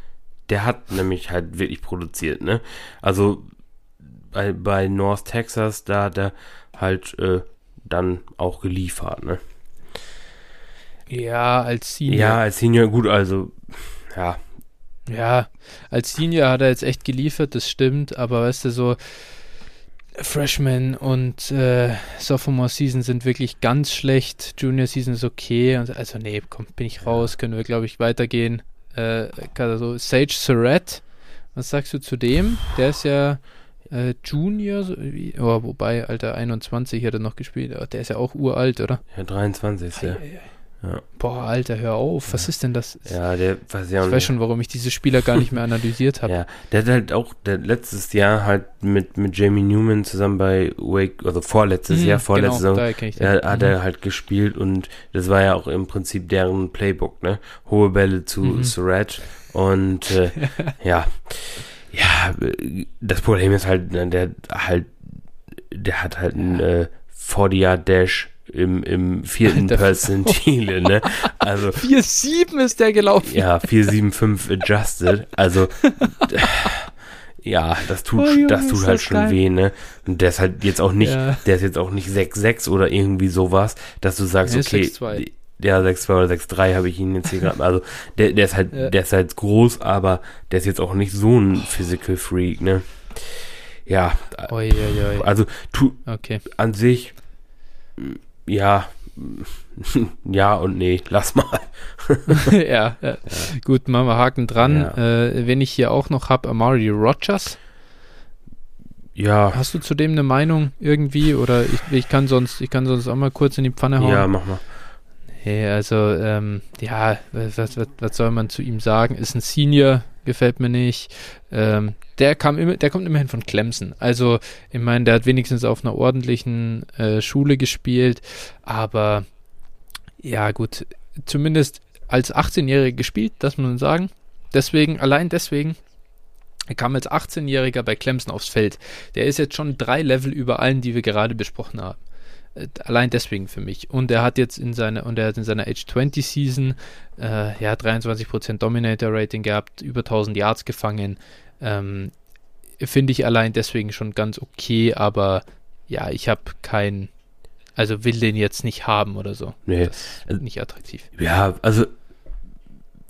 Der hat nämlich halt wirklich produziert, ne? Also bei, bei North Texas, da hat er halt äh, dann auch geliefert, ne? ja, als Senior. Ja, als Senior gut, also ja, Ja, als Senior hat er jetzt echt geliefert, das stimmt, aber weißt du, so Freshman und äh, Sophomore Season sind wirklich ganz schlecht, Junior Season ist okay, und, also nee, komm, bin ich raus, können wir glaube ich weitergehen. Äh, also Sage Surratt, was sagst du zu dem? Der ist ja äh, Junior, so wie, oh, wobei, Alter, 21 hat er noch gespielt, aber der ist ja auch uralt, oder? ja 23. Ja, Ei, ei, ei. Ja. Boah, Alter, hör auf, was ist denn das? ja der weiß auch ich weiß schon, warum ich diese Spieler gar nicht mehr analysiert habe. Ja, der hat halt auch der letztes Jahr halt mit, mit Jamie Newman zusammen bei Wake, also vorletztes Mhm, Jahr, vorletzte genau, Saison, daher kenn ich den. Ja, hat Mhm. er halt gespielt und das war ja auch im Prinzip deren Playbook, ne? Hohe Bälle zu Mhm. Surratt und äh, ja, ja, äh, das Problem ist halt, ne, der halt, der hat halt einen äh, 40-Yard-Dash im, im vierten Alter. Percentile, ne? Also 4-7 ist der gelaufen. ja, 475 adjusted. Also ja, das tut, Oh, Junge, das tut halt das schon geil. weh, ne? Und der ist halt jetzt auch nicht, Ja. der ist jetzt auch nicht 6-6 oder irgendwie sowas, dass du sagst, ist okay, 6'2". ja, 6-2 oder 6-3 habe ich ihn jetzt hier gerade. Also der, der ist halt, Ja. der ist halt groß, aber der ist jetzt auch nicht so ein Physical Freak, ne? Ja, Oi, oi, oi. also tu, Okay. an sich, ja, ja und nee, lass mal. ja, ja. gut, machen wir Haken dran. Ja. Äh, wenn ich hier auch noch habe, Amari Rogers. Ja, Hast du zu dem eine Meinung irgendwie? Oder ich, ich kann sonst, ich kann sonst auch mal kurz in die Pfanne hauen. ja, mach mal. Hey, also, ähm, ja, was, was, was soll man zu ihm sagen? Ist ein Senior, gefällt mir nicht. Ähm, der kam immer, der kommt immerhin von Clemson. Also, ich meine, der hat wenigstens auf einer ordentlichen äh, Schule gespielt, aber ja, gut, zumindest als 18-Jähriger gespielt, das muss man sagen. Deswegen, allein deswegen, er kam als 18-Jähriger bei Clemson aufs Feld. Der ist jetzt schon drei Level über allen, die wir gerade besprochen haben. Äh, Allein deswegen für mich. Und er hat jetzt in seiner, und er hat in seiner Age 20 Season, äh, ja, 23% Dominator Rating gehabt, über 1000 Yards gefangen. Ähm, Finde ich allein deswegen schon ganz okay, aber ja, ich habe kein, also will den jetzt nicht haben oder so. Nee. Nicht attraktiv. Ja, also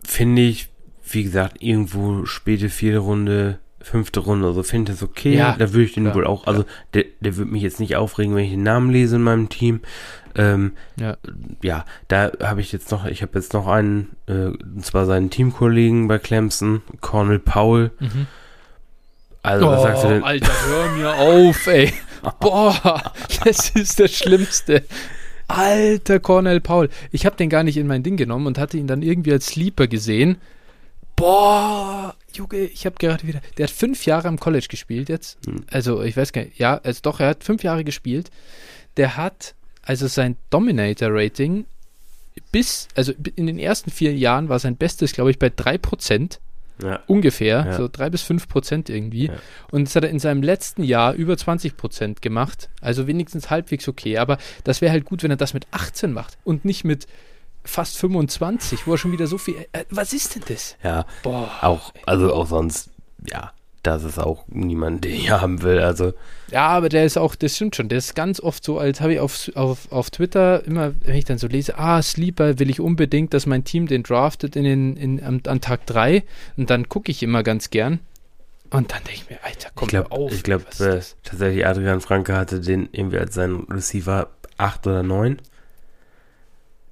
finde ich, wie gesagt, irgendwo späte vierte Runde, fünfte Runde, also finde ich das okay. Ja, da würde ich den klar, wohl auch, also der, der würde mich jetzt nicht aufregen, wenn ich den Namen lese in meinem Team. Ähm, Ja. ja, da habe ich jetzt noch, ich habe jetzt noch einen, äh, und zwar seinen Teamkollegen bei Clemson, Cornel Powell. Mhm. Also, was sagst du denn? Alter, hör mir auf, ey. Boah, das ist das Schlimmste. Alter Cornell Paul. Ich habe den gar nicht in mein Ding genommen und hatte ihn dann irgendwie als Sleeper gesehen. Boah, Junge, ich habe gerade wieder. Der hat fünf Jahre am College gespielt jetzt. Hm. Also, ich weiß gar nicht. Ja, also doch, er hat fünf Jahre gespielt. der hat also sein Dominator-Rating bis, also in den ersten vier Jahren war sein Bestes, glaube ich, bei 3%. Ja. Ungefähr, Ja. so 3 bis 5 Prozent irgendwie. Ja. Und das hat er in seinem letzten Jahr über 20 Prozent gemacht. Also wenigstens halbwegs okay. Aber das wäre halt gut, wenn er das mit 18 macht und nicht mit fast 25, wo er schon wieder so viel. Äh, was ist denn das? Ja, Boah. auch, also auch sonst, ja, das ist auch niemand, den ich haben will. Also, Ja, aber der ist auch, das stimmt schon, der ist ganz oft so, als habe ich auf, auf, auf Twitter immer, wenn ich dann so lese, ah, Sleeper will ich unbedingt, dass mein Team den draftet in den, in, an, an Tag 3 und dann gucke ich immer ganz gern und dann denke ich mir, Alter, komm ich glaube, auf. ich glaube äh, tatsächlich Adrian Franke hatte den irgendwie als seinen Receiver 8 oder 9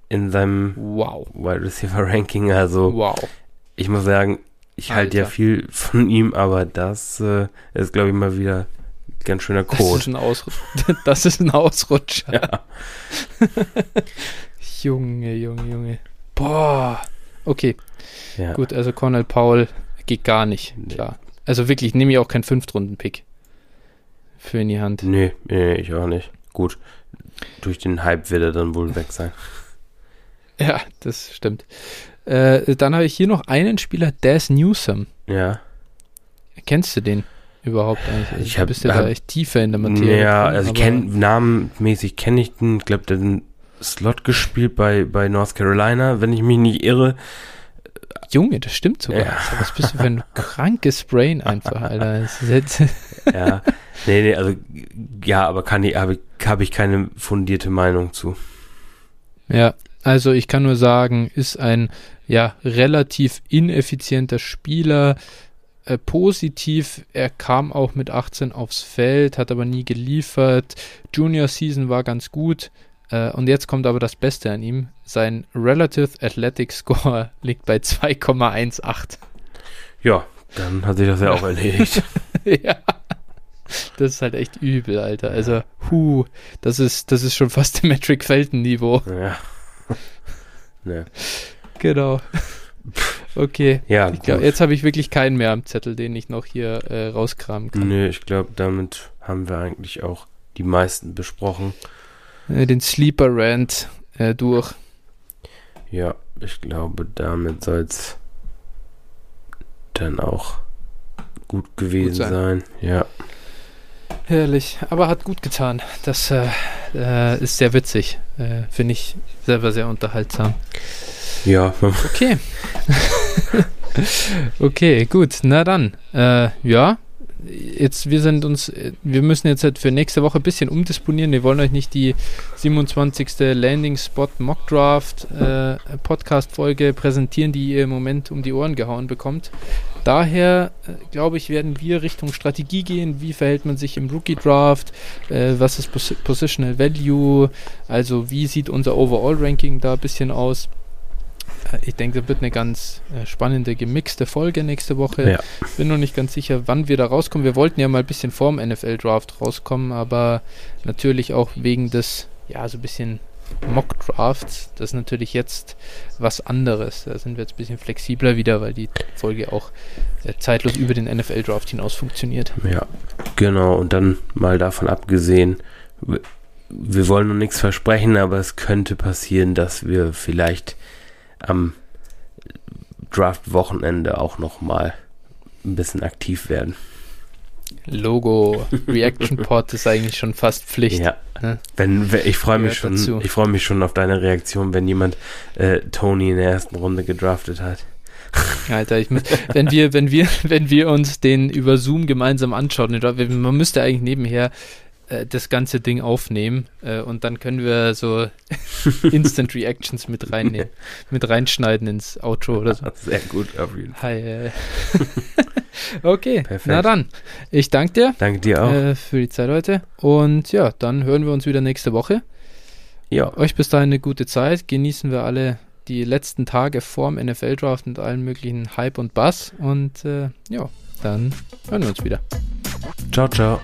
in seinem Wow, Wide Receiver Ranking. Also, wow. ich muss sagen, ich halte ja viel von ihm, aber das äh, ist, glaube ich, mal wieder ganz schöner Das Code. ist ein, Ausru das ist ein Ausrutscher. Ja. Junge, Junge, Junge. Boah. Okay, Ja. gut, also Cornell Paul geht gar nicht, Nee. klar. Also wirklich, nehme ich auch keinen Fünftrunden-Pick für in die Hand. Nee, nee, ich auch nicht. Gut. Durch den Hype wird er dann wohl weg sein. Ja, das stimmt. Äh, dann habe ich hier noch einen Spieler, Daz Newsom. Ja. Kennst du den überhaupt eigentlich? Ich du hab- bist ja hab- da echt tiefer in der Materie. Ja, drin, also ich kenne namenmäßig kenne ich den. Ich glaube, der hat einen Slot gespielt bei, bei North Carolina, wenn ich mich nicht irre. Junge, das stimmt sogar. Ja. Also, Was bist du für ein krankes Brain einfach, Alter. Das ist jetzt, Ja. nee, nee, also ja, aber kann ich, habe ich, hab ich keine fundierte Meinung zu. Ja, also ich kann nur sagen, ist ein ja relativ ineffizienter Spieler. Äh, positiv, er kam auch mit 18 aufs Feld, hat aber nie geliefert. Junior Season war ganz gut. Äh, und jetzt kommt aber das Beste an ihm. Sein Relative Athletic Score liegt bei 2,18. Ja, dann hat sich das ja auch erledigt. ja. Das ist halt echt übel, Alter. Also, hu, das ist, das ist schon fast im Metric Felton Niveau. ja. Ne. Genau. Okay. Ja, Ich glaub, gut. jetzt habe ich wirklich keinen mehr am Zettel, den ich noch hier äh, rauskramen kann. Nö, ich glaube, damit haben wir eigentlich auch die meisten besprochen. Äh, den Sleeper Rant äh, durch. Ja, ich glaube, damit soll es dann auch gut gewesen sein. sein. Ja. Herrlich. Aber hat gut getan. Das äh, äh, ist sehr witzig. Äh, Finde ich selber sehr unterhaltsam. Ja, Okay. okay, gut. Na dann. Äh, ja. Jetzt, wir sind uns, wir müssen jetzt halt für nächste Woche ein bisschen umdisponieren. Wir wollen euch nicht die 27. Landing Spot Mock Draft äh, Podcast Folge präsentieren, die ihr im Moment um die Ohren gehauen bekommt. Daher, äh, glaube ich, werden wir Richtung Strategie gehen. Wie verhält man sich im Rookie Draft? Äh, was ist Pos Positional Value? Also, wie sieht unser Overall Ranking da ein bisschen aus? Äh, Ich denke, das wird eine ganz äh, spannende, gemixte Folge nächste Woche. Ja. Bin noch nicht ganz sicher, wann wir da rauskommen. Wir wollten ja mal ein bisschen vorm NFL-Draft rauskommen, aber natürlich auch wegen des, ja, so ein bisschen Mock-Drafts. Das ist natürlich jetzt was anderes. Da sind wir jetzt ein bisschen flexibler wieder, weil die Folge auch äh, zeitlos über den NFL-Draft hinaus funktioniert. Ja, genau. Und dann mal davon abgesehen, wir, wir wollen noch nichts versprechen, aber es könnte passieren, dass wir vielleicht am Draft-Wochenende auch noch mal ein bisschen aktiv werden. Logo, Reaction Pod ist eigentlich schon fast Pflicht. Ja. ne? Wenn, wenn ich freue mich schon, dazu. ich freue mich schon auf deine Reaktion, wenn jemand äh, Tony in der ersten Runde gedraftet hat. Alter, ich, muss- wenn wir, wenn wir, wenn wir uns den über Zoom gemeinsam anschauen, man müsste eigentlich nebenher äh, das ganze Ding aufnehmen äh, und dann können wir so Instant Reactions mit reinnehmen, mit reinschneiden ins Outro oder so. Sehr gut, auf jeden Fall. Hi, äh. okay, Perfekt. na dann. Ich danke dir Danke dir auch. äh, für die Zeit heute und ja, dann hören wir uns wieder nächste Woche. ja, Euch bis dahin eine gute Zeit. Genießen wir alle die letzten Tage vorm NFL-Draft mit allen möglichen Hype und Bass. Und äh, ja, dann hören wir uns wieder. ciao, ciao.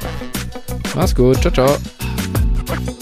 Mach's gut. Ciao, ciao.